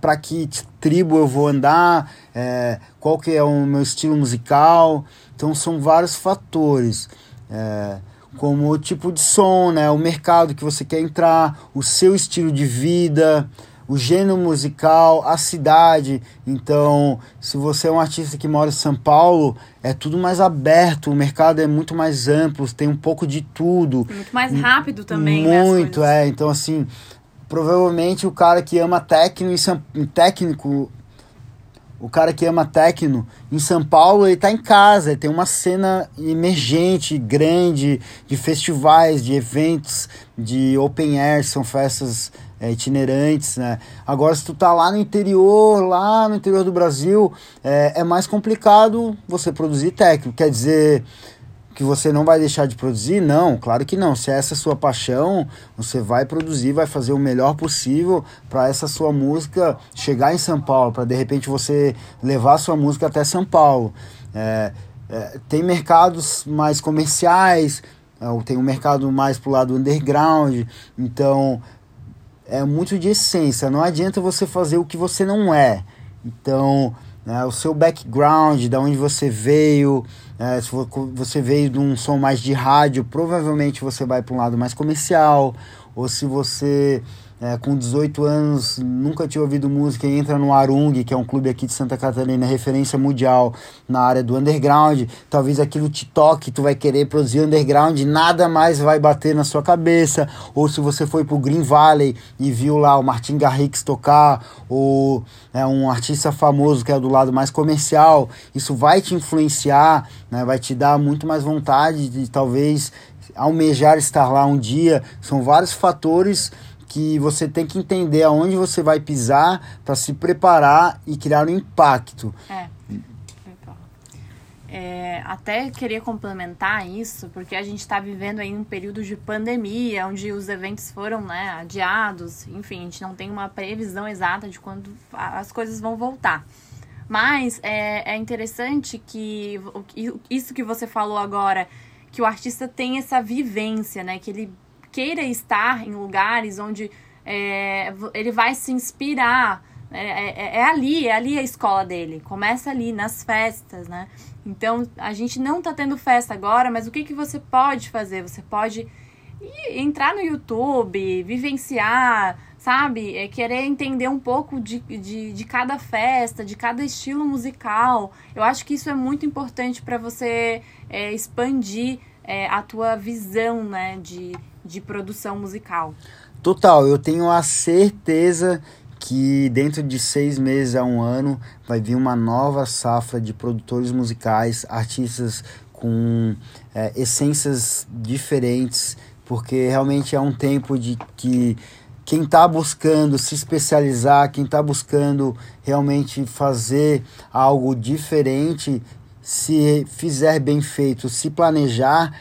para que tribo eu vou andar, é, qual que é o meu estilo musical. Então são vários fatores. É, como o tipo de som, né, o mercado que você quer entrar, o seu estilo de vida, o gênero musical, a cidade. Então, se você é um artista que mora em São Paulo, é tudo mais aberto, o mercado é muito mais amplo, tem um pouco de tudo. Muito mais rápido também, né, Muito, né, é. Então, assim, provavelmente o cara que ama técnico, técnico o cara que ama techno em São Paulo, ele tá em casa, ele tem uma cena emergente, grande, de festivais, de eventos, de open air, são festas é, itinerantes, né? Agora, se tu tá lá no interior, lá no interior do Brasil, é, é mais complicado você produzir techno. Quer dizer, que você não vai deixar de produzir? Não, claro que não. Se essa é a sua paixão, você vai produzir, vai fazer o melhor possível para essa sua música chegar em São Paulo, para de repente você levar a sua música até São Paulo. É, é, tem mercados mais comerciais, é, tem um mercado mais pro lado underground, então é muito de essência. Não adianta você fazer o que você não é. Então, né, o seu background, da onde você veio, é, se você veio de um som mais de rádio, provavelmente você vai para um lado mais comercial. Ou se você é, com 18 anos, nunca tinha ouvido música entra no Arung, que é um clube aqui de Santa Catarina, referência mundial na área do underground, talvez aquilo te toque, tu vai querer produzir underground, nada mais vai bater na sua cabeça. Ou se você foi pro Green Valley e viu lá o Martin Garrix tocar, ou é, um artista famoso que é do lado mais comercial, isso vai te influenciar, né, vai te dar muito mais vontade de talvez almejar estar lá um dia. São vários fatores que você tem que entender aonde você vai pisar para se preparar e criar um impacto. É. É, até queria complementar isso, porque a gente está vivendo aí um período de pandemia, onde os eventos foram né, adiados, enfim, a gente não tem uma previsão exata de quando as coisas vão voltar. Mas é, é interessante que isso que você falou agora, que o artista tem essa vivência, né? Que ele queira estar em lugares onde é, ele vai se inspirar É, é, é, ali, é ali a escola dele. Começa ali, nas festas, né? Então, a gente não tá tendo festa agora, mas o que, que você pode fazer? Você pode entrar no YouTube, vivenciar, sabe? É querer entender um pouco de, de, de cada festa, de cada estilo musical. Eu acho que isso é muito importante para você é, expandir é, a tua visão, né, de, de produção musical. Total, eu tenho a certeza que dentro de seis meses a um ano vai vir uma nova safra de produtores musicais, artistas com é, essências diferentes, porque realmente é um tempo de que quem está buscando se especializar, quem está buscando realmente fazer algo diferente, se fizer bem feito, se planejar,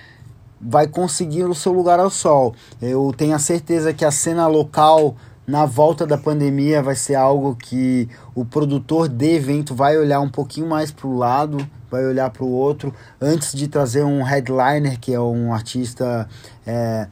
vai conseguir o seu lugar ao sol. Eu tenho a certeza que a cena local na volta da pandemia vai ser algo que o produtor de evento vai olhar um pouquinho mais para o lado, vai olhar para o outro, antes de trazer um headliner, que é um artista é,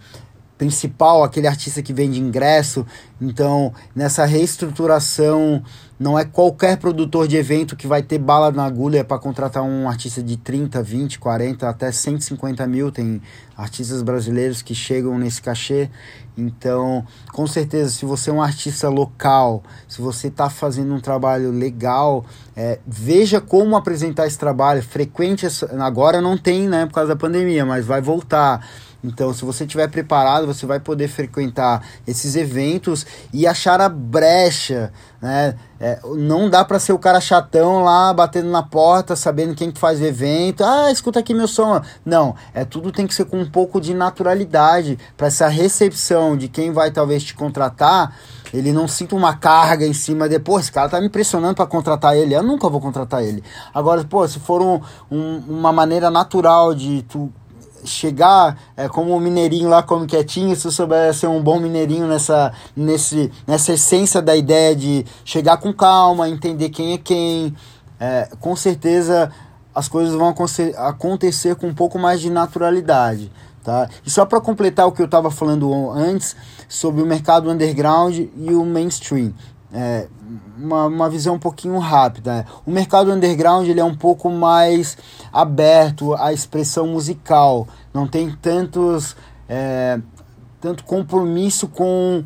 principal, aquele artista que vende ingresso. Então, nessa reestruturação, não é qualquer produtor de evento que vai ter bala na agulha para contratar um artista de 30, 20, 40, até 150 mil. Tem artistas brasileiros que chegam nesse cachê. Então, com certeza, se você é um artista local, se você está fazendo um trabalho legal, é, veja como apresentar esse trabalho. Frequente, agora não tem, né, por causa da pandemia, mas vai voltar então, se você estiver preparado, você vai poder frequentar esses eventos e achar a brecha, né? É, não dá para ser o cara chatão lá batendo na porta, sabendo quem que faz o evento. Ah, escuta aqui meu som. Não, é tudo tem que ser com um pouco de naturalidade para essa recepção de quem vai talvez te contratar. Ele não sinta uma carga em cima depois. Esse cara tá me impressionando para contratar ele. Eu nunca vou contratar ele. Agora, pô, se for um, um, uma maneira natural de tu chegar é, como um mineirinho lá, como quietinho, se souber ser um bom mineirinho nessa, nesse, nessa essência da ideia de chegar com calma, entender quem é quem, é, com certeza as coisas vão acontecer com um pouco mais de naturalidade. Tá? E só para completar o que eu estava falando antes sobre o mercado underground e o mainstream. É, uma, uma visão um pouquinho rápida. Né? O mercado underground ele é um pouco mais aberto à expressão musical, não tem tantos é, tanto compromisso com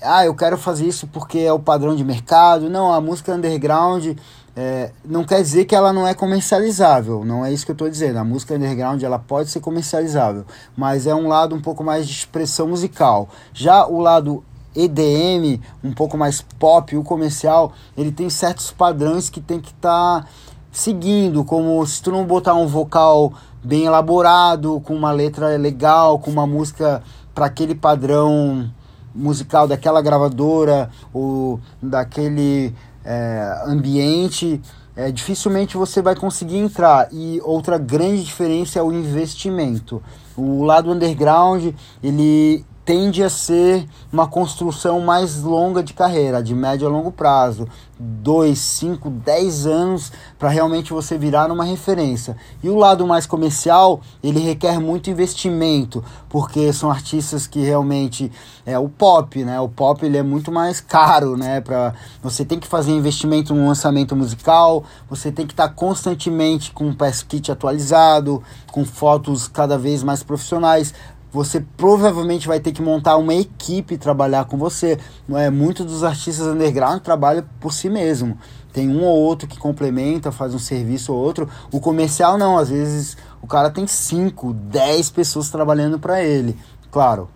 ah, eu quero fazer isso porque é o padrão de mercado. Não, a música underground é, não quer dizer que ela não é comercializável, não é isso que eu estou dizendo. A música underground ela pode ser comercializável, mas é um lado um pouco mais de expressão musical. Já o lado EDM, um pouco mais pop, o comercial, ele tem certos padrões que tem que estar tá seguindo, como se tu não botar um vocal bem elaborado, com uma letra legal, com uma música para aquele padrão musical daquela gravadora ou daquele é, ambiente, é, dificilmente você vai conseguir entrar. E outra grande diferença é o investimento. O lado underground, ele tende a ser uma construção mais longa de carreira, de médio a longo prazo. 2, 5, 10 anos para realmente você virar uma referência. E o lado mais comercial, ele requer muito investimento, porque são artistas que realmente é o pop, né? O pop ele é muito mais caro, né, para você tem que fazer investimento no lançamento musical, você tem que estar tá constantemente com o press kit atualizado, com fotos cada vez mais profissionais você provavelmente vai ter que montar uma equipe trabalhar com você. É, muitos dos artistas underground trabalham por si mesmo. Tem um ou outro que complementa, faz um serviço ou outro. O comercial não, às vezes o cara tem 5, 10 pessoas trabalhando para ele. Claro,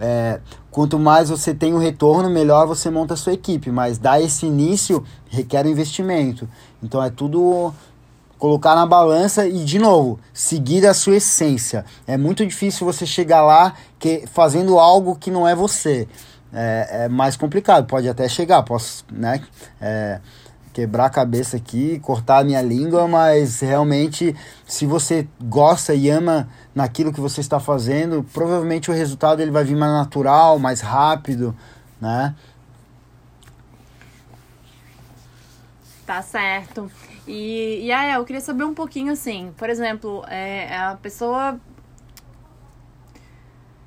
é, quanto mais você tem o retorno, melhor você monta a sua equipe. Mas dar esse início requer investimento. Então é tudo colocar na balança e, de novo, seguir a sua essência. É muito difícil você chegar lá que, fazendo algo que não é você. É, é mais complicado, pode até chegar, posso né, é, quebrar a cabeça aqui, cortar a minha língua, mas realmente, se você gosta e ama naquilo que você está fazendo, provavelmente o resultado ele vai vir mais natural, mais rápido, né? Tá certo. E, e aí, eu queria saber um pouquinho assim, por exemplo, é, a pessoa.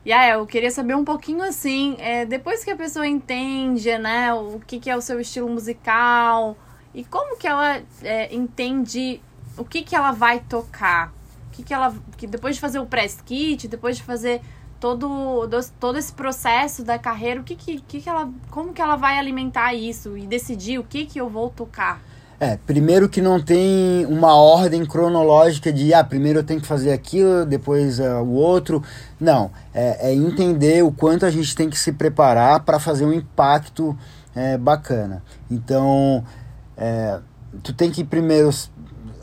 E aí, eu queria saber um pouquinho assim, é, depois que a pessoa entende, né, o que, que é o seu estilo musical e como que ela é, entende o que, que ela vai tocar, o que, que ela, que depois de fazer o press kit, depois de fazer todo, todo esse processo da carreira, o que, que, que, ela, como que ela vai alimentar isso e decidir o que, que eu vou tocar? É, primeiro que não tem uma ordem cronológica de, ah, primeiro eu tenho que fazer aquilo, depois uh, o outro. Não, é, é, entender o quanto a gente tem que se preparar para fazer um impacto é, bacana. Então, é, tu tem que primeiro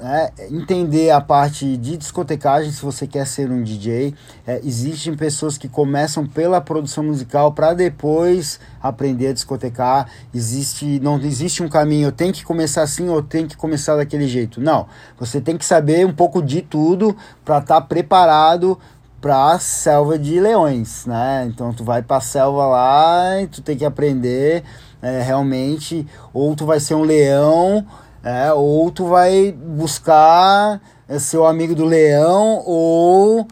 é, entender a parte de discotecagem se você quer ser um DJ. É, existem pessoas que começam pela produção musical para depois aprender a discotecar. Existe, não existe um caminho, eu tenho que começar assim ou tenho que começar daquele jeito. Não, você tem que saber um pouco de tudo para estar tá preparado para a selva de leões, né? Então tu vai para a selva lá e tu tem que aprender é, realmente, ou tu vai ser um leão é, ou tu vai buscar ser o amigo do leão, ou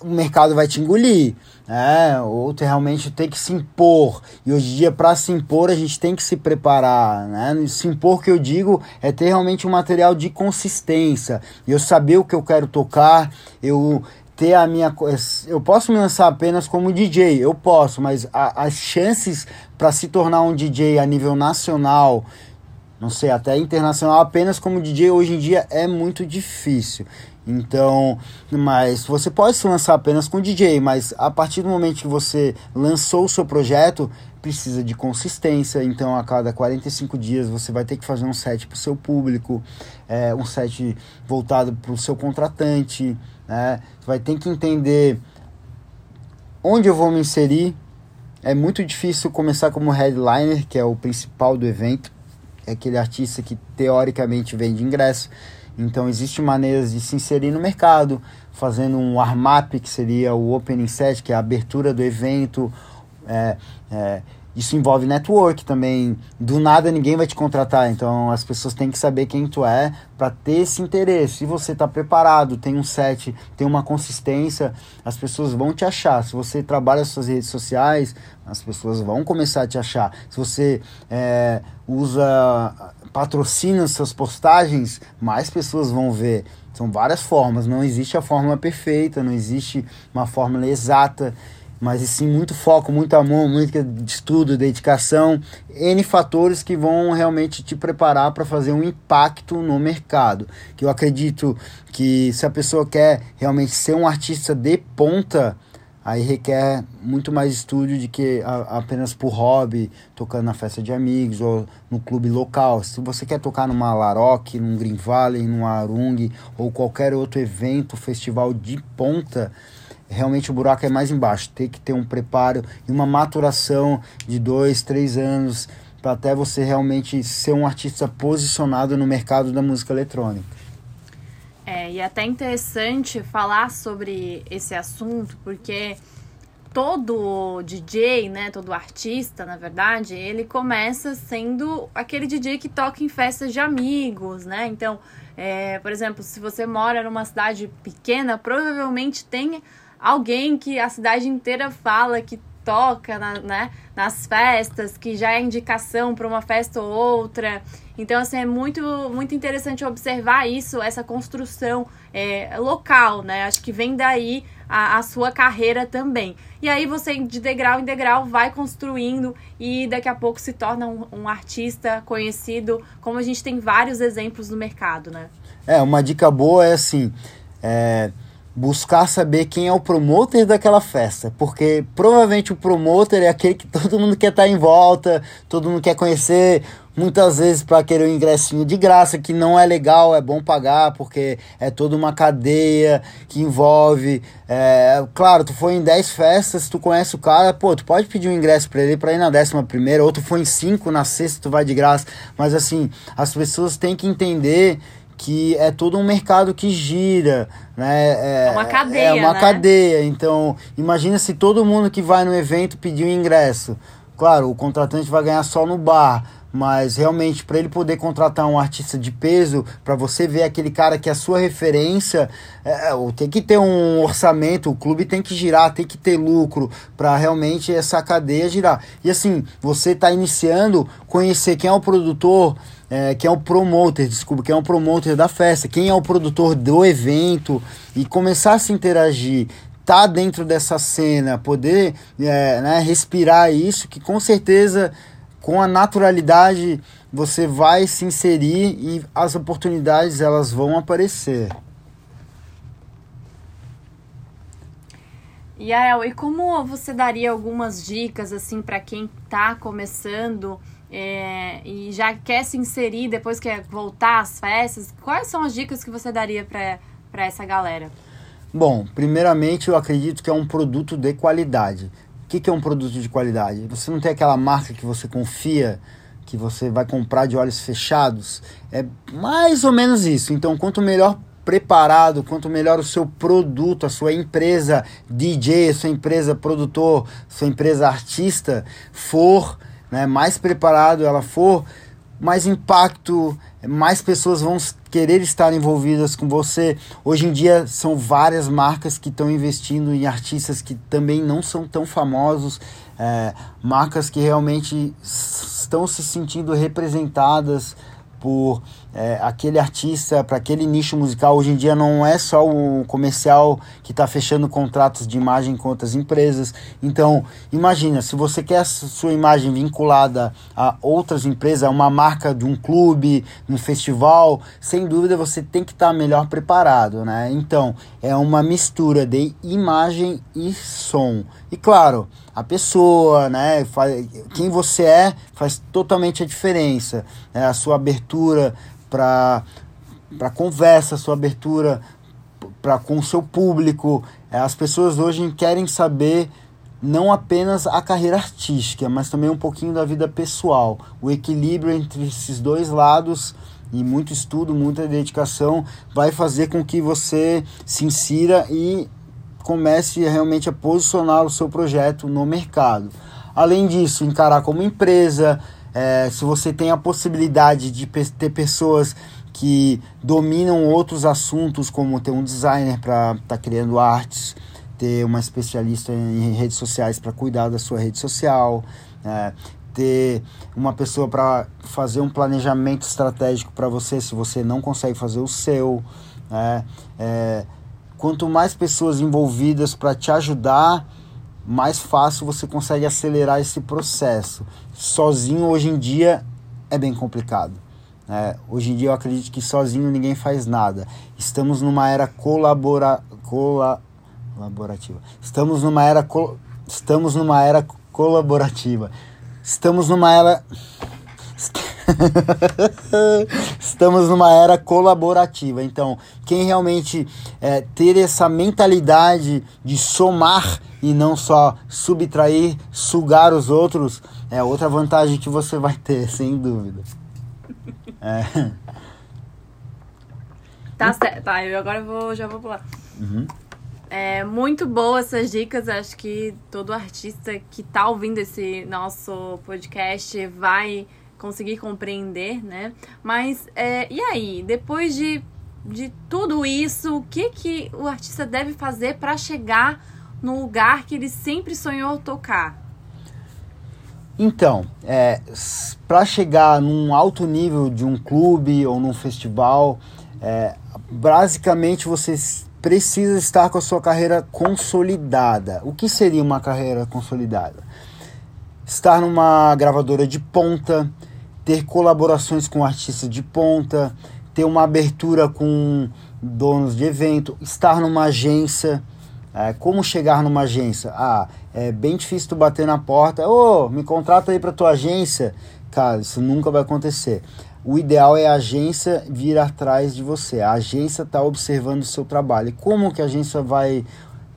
o mercado vai te engolir. É, ou tu realmente tem que se impor. E hoje em dia, para se impor, a gente tem que se preparar. Né? Se impor, que eu digo, é ter realmente um material de consistência. Eu saber o que eu quero tocar, eu ter a minha. Eu posso me lançar apenas como DJ, eu posso, mas a, as chances para se tornar um DJ a nível nacional não sei, até internacional apenas como DJ hoje em dia é muito difícil. Então, mas você pode se lançar apenas com DJ, mas a partir do momento que você lançou o seu projeto, precisa de consistência. Então, a cada 45 dias você vai ter que fazer um set para o seu público, é, um set voltado para o seu contratante. Né? Vai ter que entender onde eu vou me inserir. É muito difícil começar como headliner, que é o principal do evento é aquele artista que teoricamente vende ingresso. Então existem maneiras de se inserir no mercado, fazendo um warm-up, que seria o opening set, que é a abertura do evento. É, é, isso envolve network também. Do nada ninguém vai te contratar, então as pessoas têm que saber quem tu é para ter esse interesse. Se você está preparado, tem um set, tem uma consistência, as pessoas vão te achar. Se você trabalha suas redes sociais, as pessoas vão começar a te achar. Se você é, usa, patrocina suas postagens, mais pessoas vão ver. São várias formas, não existe a fórmula perfeita, não existe uma fórmula exata mas sim muito foco, muito amor, muito estudo, dedicação, N fatores que vão realmente te preparar para fazer um impacto no mercado. Que eu acredito que se a pessoa quer realmente ser um artista de ponta, aí requer muito mais estudo de que apenas por hobby, tocando na festa de amigos ou no clube local. Se você quer tocar numa Laroque, num Green Valley, num Arung ou qualquer outro evento, festival de ponta, realmente o buraco é mais embaixo. Tem que ter um preparo e uma maturação de dois, três anos para até você realmente ser um artista posicionado no mercado da música eletrônica. É, e é até interessante falar sobre esse assunto, porque todo DJ, né, todo artista, na verdade, ele começa sendo aquele DJ que toca em festas de amigos, né? Então, é, por exemplo, se você mora numa cidade pequena, provavelmente tem alguém que a cidade inteira fala que toca na, né, nas festas, que já é indicação para uma festa ou outra. Então, assim, é muito, muito interessante observar isso, essa construção é, local, né? Acho que vem daí a, a, sua carreira também. E aí você, de degrau em degrau, vai construindo e daqui a pouco se torna um, um artista conhecido, como a gente tem vários exemplos no mercado, né? É, uma dica boa é assim... É buscar saber quem é o promoter daquela festa, porque provavelmente o promoter é aquele que todo mundo quer estar em volta, todo mundo quer conhecer, muitas vezes para querer um ingressinho de graça, que não é legal, é bom pagar, porque é toda uma cadeia que envolve. É, claro, tu foi em 10 festas, tu conhece o cara, pô, tu pode pedir um ingresso para ele para ir na décima primeira, ou tu foi em 5, na sexta tu vai de graça, mas assim, as pessoas têm que entender que é todo um mercado que gira, né? É, é uma cadeia, É uma né? cadeia. Então, imagina se todo mundo que vai no evento pedir um ingresso. Claro, o contratante vai ganhar só no bar, mas realmente para ele poder contratar um artista de peso, para você ver aquele cara que é a sua referência, é, é tem que ter um orçamento, o clube tem que girar, tem que ter lucro para realmente essa cadeia girar. E assim, você está iniciando, conhecer quem é o produtor, é, é o promoter, desculpa, quem é o promoter da festa, quem é o produtor do evento e começar a se interagir, tá dentro dessa cena, poder é, né, respirar isso, que com certeza com a naturalidade você vai se inserir e as oportunidades elas vão aparecer. Yael, e como você daria algumas dicas assim para quem está começando é, e já quer se inserir depois que voltar às festas? Quais são as dicas que você daria para essa galera? Bom, primeiramente eu acredito que é um produto de qualidade. O que, que é um produto de qualidade? Você não tem aquela marca que você confia, que você vai comprar de olhos fechados? É mais ou menos isso. Então, quanto melhor preparado, quanto melhor o seu produto, a sua empresa DJ, a sua empresa produtor, sua empresa artista for, né, mais preparado ela for, mais impacto, mais pessoas vão querer estar envolvidas com você. Hoje em dia são várias marcas que estão investindo em artistas que também não são tão famosos, é, marcas que realmente estão se sentindo representadas por é, aquele artista, para aquele nicho musical. Hoje em dia não é só o comercial que está fechando contratos de imagem com outras empresas. Então, imagina, se você quer a sua imagem vinculada a outras empresas, a uma marca de um clube, um festival, sem dúvida você tem que estar tá melhor preparado, né? Então, é uma mistura de imagem e som. E claro, a pessoa, né? Quem você é faz totalmente a diferença. Né? A sua abertura para para conversa, a sua abertura para com o seu público. É, as pessoas hoje querem saber não apenas a carreira artística, mas também um pouquinho da vida pessoal. O equilíbrio entre esses dois lados e muito estudo, muita dedicação vai fazer com que você se insira e comece realmente a posicionar o seu projeto no mercado. Além disso, encarar como empresa, é, se você tem a possibilidade de ter pessoas que dominam outros assuntos, como ter um designer para estar tá criando artes, ter uma especialista em redes sociais para cuidar da sua rede social, é, ter uma pessoa para fazer um planejamento estratégico para você se você não consegue fazer o seu. É, é, quanto mais pessoas envolvidas para te ajudar, mais fácil você consegue acelerar esse processo. Sozinho, hoje em dia, é bem complicado. É, hoje em dia, eu acredito que sozinho ninguém faz nada. Estamos numa era colabora, cola, colaborativa. Estamos numa era, col, estamos numa era colaborativa. Estamos numa era. Estamos numa era colaborativa. Então, quem realmente é, ter essa mentalidade de somar e não só subtrair, sugar os outros, é outra vantagem que você vai ter, sem dúvida. É. Tá certo. Tá, eu agora vou, já vou pular. Uhum. É muito boa essas dicas. Acho que todo artista que tá ouvindo esse nosso podcast vai conseguir compreender, né? Mas é, e aí, depois de, de tudo isso, o que, que o artista deve fazer para chegar no lugar que ele sempre sonhou tocar? Então, é, para chegar num alto nível de um clube ou num festival, é, basicamente você precisa estar com a sua carreira consolidada. O que seria uma carreira consolidada? Estar numa gravadora de ponta, ter colaborações com artistas de ponta, ter uma abertura com donos de evento, estar numa agência. É, como chegar numa agência? Ah, é bem difícil tu bater na porta, ô, oh, me contrata aí para tua agência. Cara, isso nunca vai acontecer. O ideal é a agência vir atrás de você. A agência está observando o seu trabalho. E como que a agência vai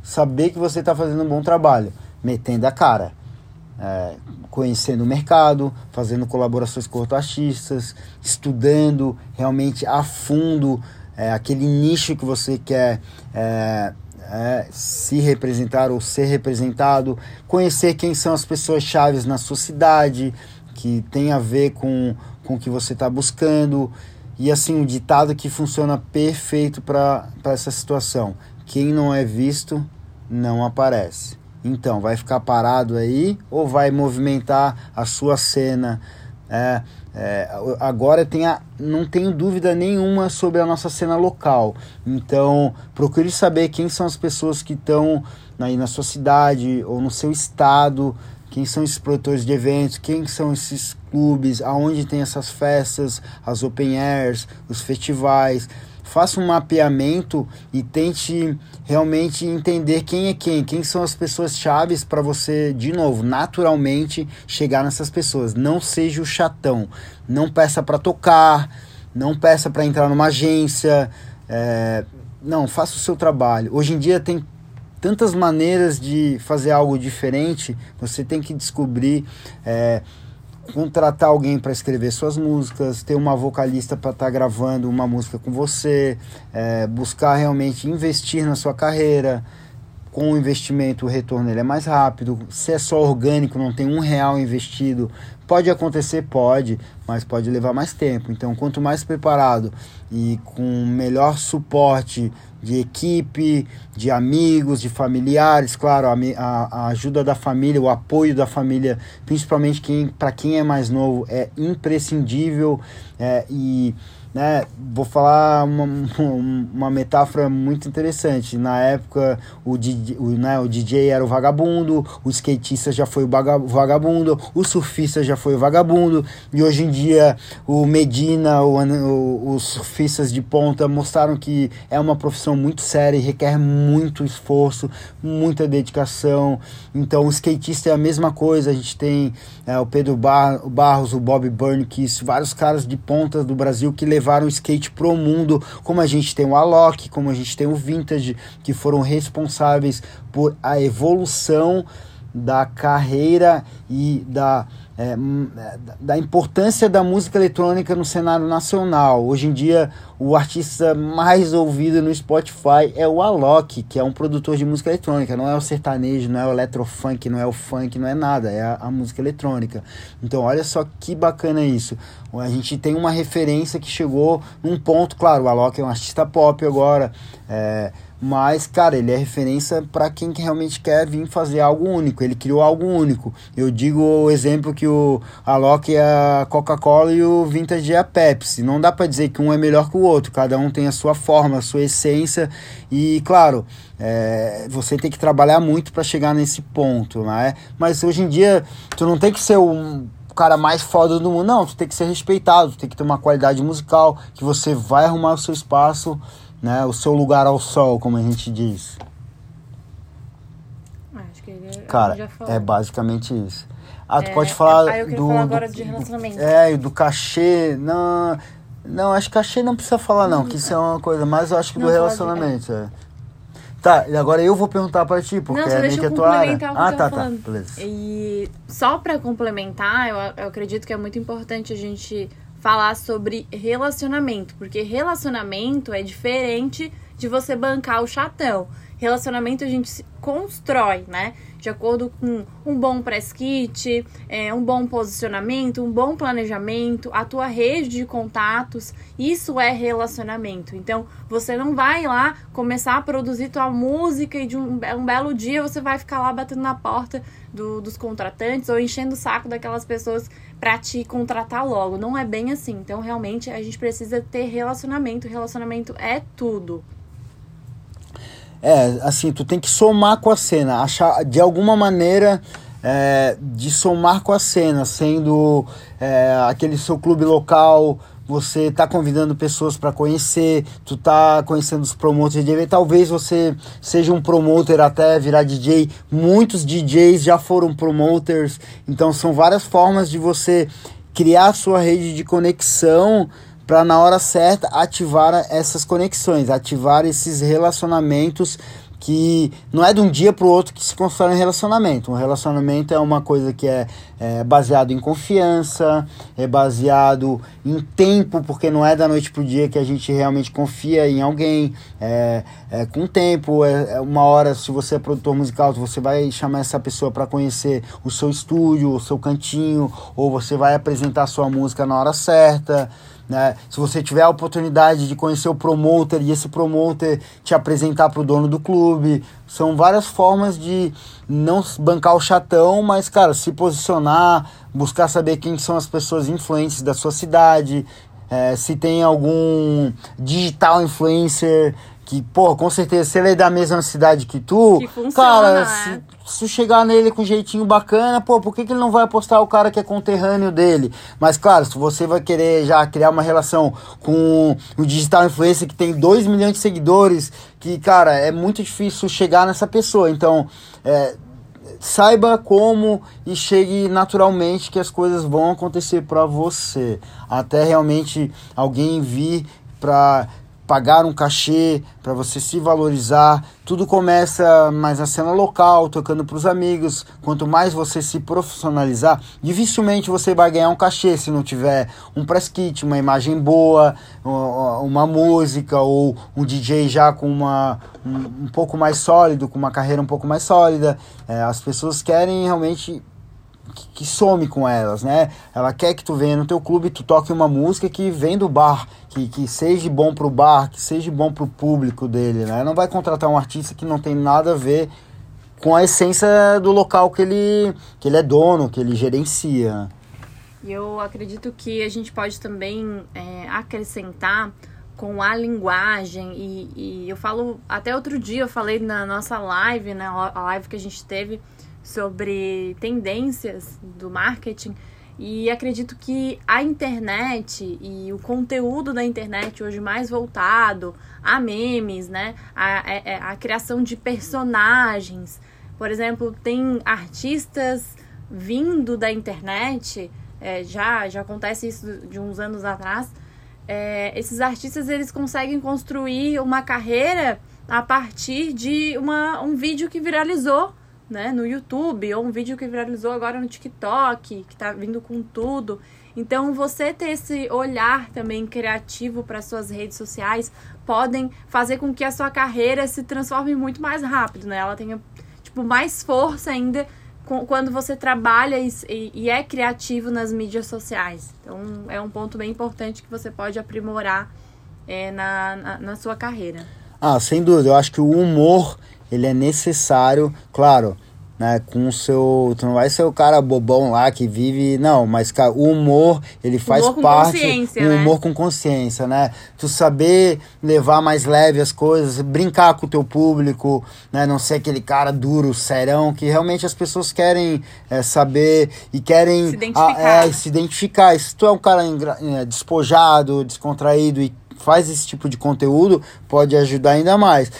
saber que você está fazendo um bom trabalho? Metendo a cara é, conhecendo o mercado, fazendo colaborações com outros artistas, estudando realmente a fundo é, aquele nicho que você quer é, é, se representar ou ser representado, conhecer quem são as pessoas chaves na sua cidade, que tem a ver com, com o que você está buscando. E assim, um ditado que funciona perfeito para essa situação: quem não é visto não aparece. Então, vai ficar parado aí ou vai movimentar a sua cena? É, é, agora tem a, não tenho dúvida nenhuma sobre a nossa cena local. Então, procure saber quem são as pessoas que estão aí na sua cidade ou no seu estado, quem são esses produtores de eventos, quem são esses clubes, aonde tem essas festas, as open airs, os festivais faça um mapeamento e tente realmente entender quem é quem, quem são as pessoas chaves para você, de novo, naturalmente chegar nessas pessoas. Não seja o chatão, não peça para tocar, não peça para entrar numa agência, é, não, faça o seu trabalho. Hoje em dia tem tantas maneiras de fazer algo diferente, você tem que descobrir. É, contratar alguém para escrever suas músicas, ter uma vocalista para estar tá gravando uma música com você, é, buscar realmente investir na sua carreira. Com o investimento, o retorno ele é mais rápido. Se é só orgânico, não tem um real investido, pode acontecer, pode, mas pode levar mais tempo. Então, quanto mais preparado e com melhor suporte de equipe, de amigos, de familiares, claro, a, a, ajuda da família, o apoio da família, principalmente quem, para quem é mais novo, é imprescindível é, e né, vou falar uma, uma metáfora muito interessante. Na época, o DJ, o, né, o DJ era o vagabundo, o skatista já foi o vagabundo, o surfista já foi o vagabundo, e hoje em dia o Medina, o, o, os surfistas de ponta mostraram que é uma profissão muito séria e requer muito esforço, muita dedicação. Então, o skatista é a mesma coisa. A gente tem é, o Pedro Bar Barros, o Bob Burnkiss, vários caras de ponta do Brasil que levaram o skate pro mundo, como a gente tem o Alok, como a gente tem o Vintage, que foram responsáveis por a evolução da carreira e da é, é da importância da música eletrônica no cenário nacional. Hoje em dia, o artista mais ouvido no Spotify é o Alok, que é um produtor de música eletrônica. Não é o sertanejo, não é o eletrofunk, não é o funk, não é nada, é a, a música eletrônica. Então, olha só que bacana isso. A gente tem uma referência que chegou num ponto, claro, o Alok é um artista pop agora. É, mas, cara, ele é referência para quem realmente quer vir fazer algo único. Ele criou algo único. Eu digo o exemplo que o Alok é a Coca-Cola e o Vintage é a Pepsi. Não dá para dizer que um é melhor que o outro. Cada um tem a sua forma, a sua essência. E, claro, é, você tem que trabalhar muito para chegar nesse ponto, né? Mas hoje em dia, tu não tem que ser um o cara mais foda do mundo. Não, tu tem que ser respeitado, tu tem que ter uma qualidade musical, que você vai arrumar o seu espaço né? O seu lugar ao sol, como a gente diz. Ah, acho que ele, Cara, é basicamente isso. Ah, tu é, pode falar é, do, falar agora do, de relacionamento. Do, é, do cachê, não, não, acho que cachê não precisa falar não, que isso é uma coisa, mas eu acho que não, do relacionamento, de, é. Tá, e agora eu vou perguntar pra ti, porque não, é meio que a tua área. Ah, tá, tá, beleza. E só pra complementar, eu, eu acredito que é muito importante a gente falar sobre relacionamento, porque relacionamento é diferente de você bancar o chatão. Relacionamento a gente constrói, né? De acordo com um bom press kit, é, um bom posicionamento, um bom planejamento, a tua rede de contatos, isso é relacionamento. Então, você não vai lá começar a produzir tua música e de um, um belo dia você vai ficar lá batendo na porta do, dos contratantes ou enchendo o saco daquelas pessoas para te contratar logo. Não é bem assim. Então, realmente, a gente precisa ter relacionamento. Relacionamento é tudo. É, assim, tu tem que somar com a cena, achar de alguma maneira é, de somar com a cena, sendo é, aquele seu clube local, você tá convidando pessoas para conhecer, tu tá conhecendo os promoters de evento, talvez você seja um promoter até virar DJ. Muitos DJs já foram promoters, então são várias formas de você criar sua rede de conexão para na hora certa ativar essas conexões, ativar esses relacionamentos que não é de um dia para o outro que se constrói um relacionamento. Um relacionamento é uma coisa que é, é baseado em confiança, é baseado em tempo, porque não é da noite para o dia que a gente realmente confia em alguém. É, é com tempo, é, é uma hora, se você é produtor musical, você vai chamar essa pessoa para conhecer o seu estúdio, o seu cantinho, ou você vai apresentar a sua música na hora certa. Né? Se você tiver a oportunidade de conhecer o promoter e esse promoter te apresentar para o dono do clube, são várias formas de não bancar o chatão, mas, cara, se posicionar, buscar saber quem são as pessoas influentes da sua cidade, é, se tem algum digital influencer que, pô, com certeza, se ele é da mesma cidade que tu, que funciona, cara, né? se, se chegar nele com um jeitinho bacana, pô, por que, que ele não vai apostar o cara que é conterrâneo dele? Mas, claro, se você vai querer já criar uma relação com o digital influencer que tem 2 milhões de seguidores, que, cara, é muito difícil chegar nessa pessoa. Então, é, saiba como e chegue naturalmente que as coisas vão acontecer para você. Até realmente alguém vir para pagar um cachê, para você se valorizar. Tudo começa mais na cena local, tocando para os amigos. Quanto mais você se profissionalizar, dificilmente você vai ganhar um cachê se não tiver um press kit, uma imagem boa, uma música ou um DJ já com uma um, um pouco mais sólido, com uma carreira um pouco mais sólida. É, as pessoas querem realmente que, some com elas, né? Ela quer que tu venha no teu clube, tu toque uma música que vem do bar, que, que seja bom pro bar, que seja bom pro público dele, né? Não vai contratar um artista que não tem nada a ver com a essência do local que ele, que ele é dono, que ele gerencia. E eu acredito que a gente pode também é, acrescentar com a linguagem e, e, eu falo até outro dia eu falei na nossa live né a live que a gente teve sobre tendências do marketing e acredito que a internet e o conteúdo da internet hoje mais voltado a memes, né? A, a, é, é, a criação de personagens. Por exemplo, tem artistas vindo da internet, é, já, já acontece isso de uns anos atrás. É, esses artistas eles conseguem construir uma carreira a partir de uma, um vídeo que viralizou né, no YouTube, ou um vídeo que viralizou agora no TikTok, que tá vindo com tudo. Então, você ter esse olhar também criativo para suas redes sociais podem fazer com que a sua carreira se transforme muito mais rápido, né? Ela tenha, tipo, mais força ainda quando você trabalha e, e, é criativo nas mídias sociais. Então, é um ponto bem importante que você pode aprimorar é, na, na, na sua carreira. Ah, sem dúvida. Eu acho que o humor ele é necessário, claro, né, com o seu, tu não vai ser o cara bobão lá que vive, não, mas cara, o humor, ele faz humor parte, o né? humor né? com consciência, né? Tu saber levar mais leve as coisas, brincar com o teu público, né, não ser aquele cara duro, serão, que realmente as pessoas querem é, saber e querem se identificar. A, é, se identificar. Se tu é um cara é, despojado, descontraído e faz esse tipo de conteúdo pode ajudar ainda mais.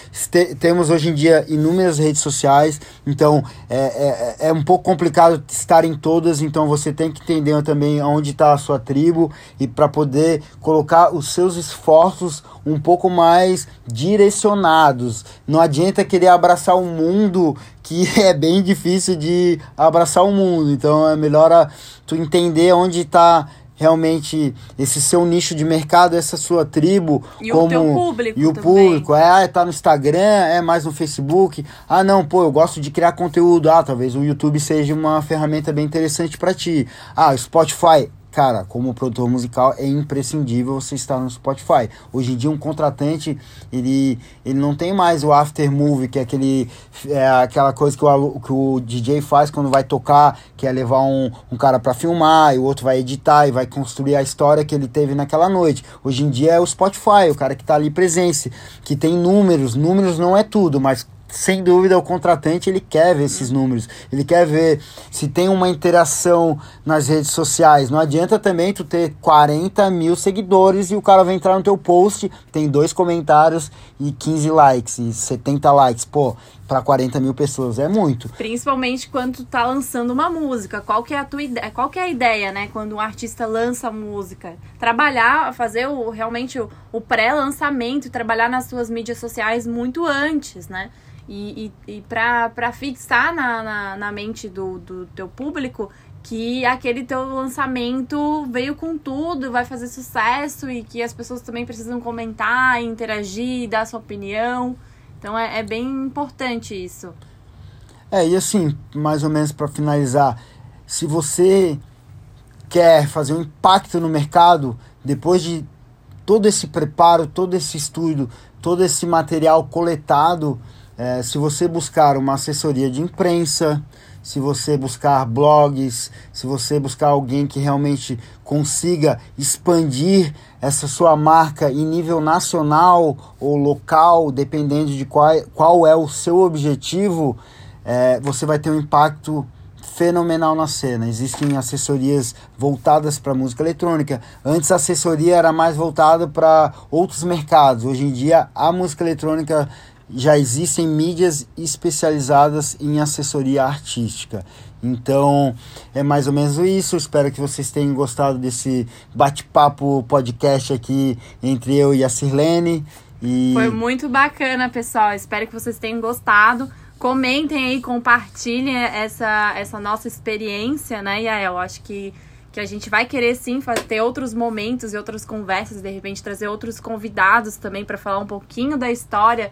Temos hoje em dia inúmeras redes sociais, então é, é, é um pouco complicado estar em todas, então você tem que entender também onde está a sua tribo e para poder colocar os seus esforços um pouco mais direcionados. Não adianta querer abraçar o mundo que é bem difícil de abraçar o mundo, então é melhor a, tu entender onde está realmente esse seu nicho de mercado, essa sua tribo, e como o teu público e o também. público, é, ah, tá no Instagram, é mais no Facebook. Ah, não, pô, eu gosto de criar conteúdo. Ah, talvez o YouTube seja uma ferramenta bem interessante para ti. Ah, Spotify cara, como produtor musical é imprescindível você estar no Spotify. Hoje em dia um contratante, ele, ele não tem mais o after movie, que é aquele é aquela coisa que o, que o DJ faz quando vai tocar, que é levar um, um cara para filmar, e o outro vai editar e vai construir a história que ele teve naquela noite. Hoje em dia é o Spotify, o cara que está ali presente, que tem números, números não é tudo, mas sem dúvida o contratante ele quer ver esses números, ele quer ver se tem uma interação nas redes sociais. Não adianta também tu ter 40 mil seguidores e o cara vai entrar no teu post, tem dois comentários e 15 likes e 70 likes. Pô, para 40 mil pessoas é muito. Principalmente quando tu tá lançando uma música. Qual que é a tua ideia? Qual que é a ideia, né? Quando um artista lança música? Trabalhar, fazer o, realmente o, o pré-lançamento, trabalhar nas suas mídias sociais muito antes, né? e, e, e para fixar na, na, na, mente do, do teu público que aquele teu lançamento veio com tudo, vai fazer sucesso e que as pessoas também precisam comentar, interagir, dar sua opinião. Então é, é bem importante isso. É, e assim, mais ou menos para finalizar, se você quer fazer um impacto no mercado, depois de todo esse preparo, todo esse estudo, todo esse material coletado, é, se você buscar uma assessoria de imprensa, se você buscar blogs, se você buscar alguém que realmente consiga expandir essa sua marca em nível nacional ou local, dependendo de qual, qual é o seu objetivo, é, você vai ter um impacto fenomenal na cena. Existem assessorias voltadas para música eletrônica. Antes a assessoria era mais voltada para outros mercados. Hoje em dia a música eletrônica já existem mídias especializadas em assessoria artística. Então, é mais ou menos isso. Espero que vocês tenham gostado desse bate-papo podcast aqui entre eu e a Sirlene. E... Foi muito bacana, pessoal. Espero que vocês tenham gostado. Comentem aí, compartilhem essa, essa nossa experiência, né, Yael? Acho que que a gente vai querer sim ter outros momentos e outras conversas, de repente trazer outros convidados também para falar um pouquinho da história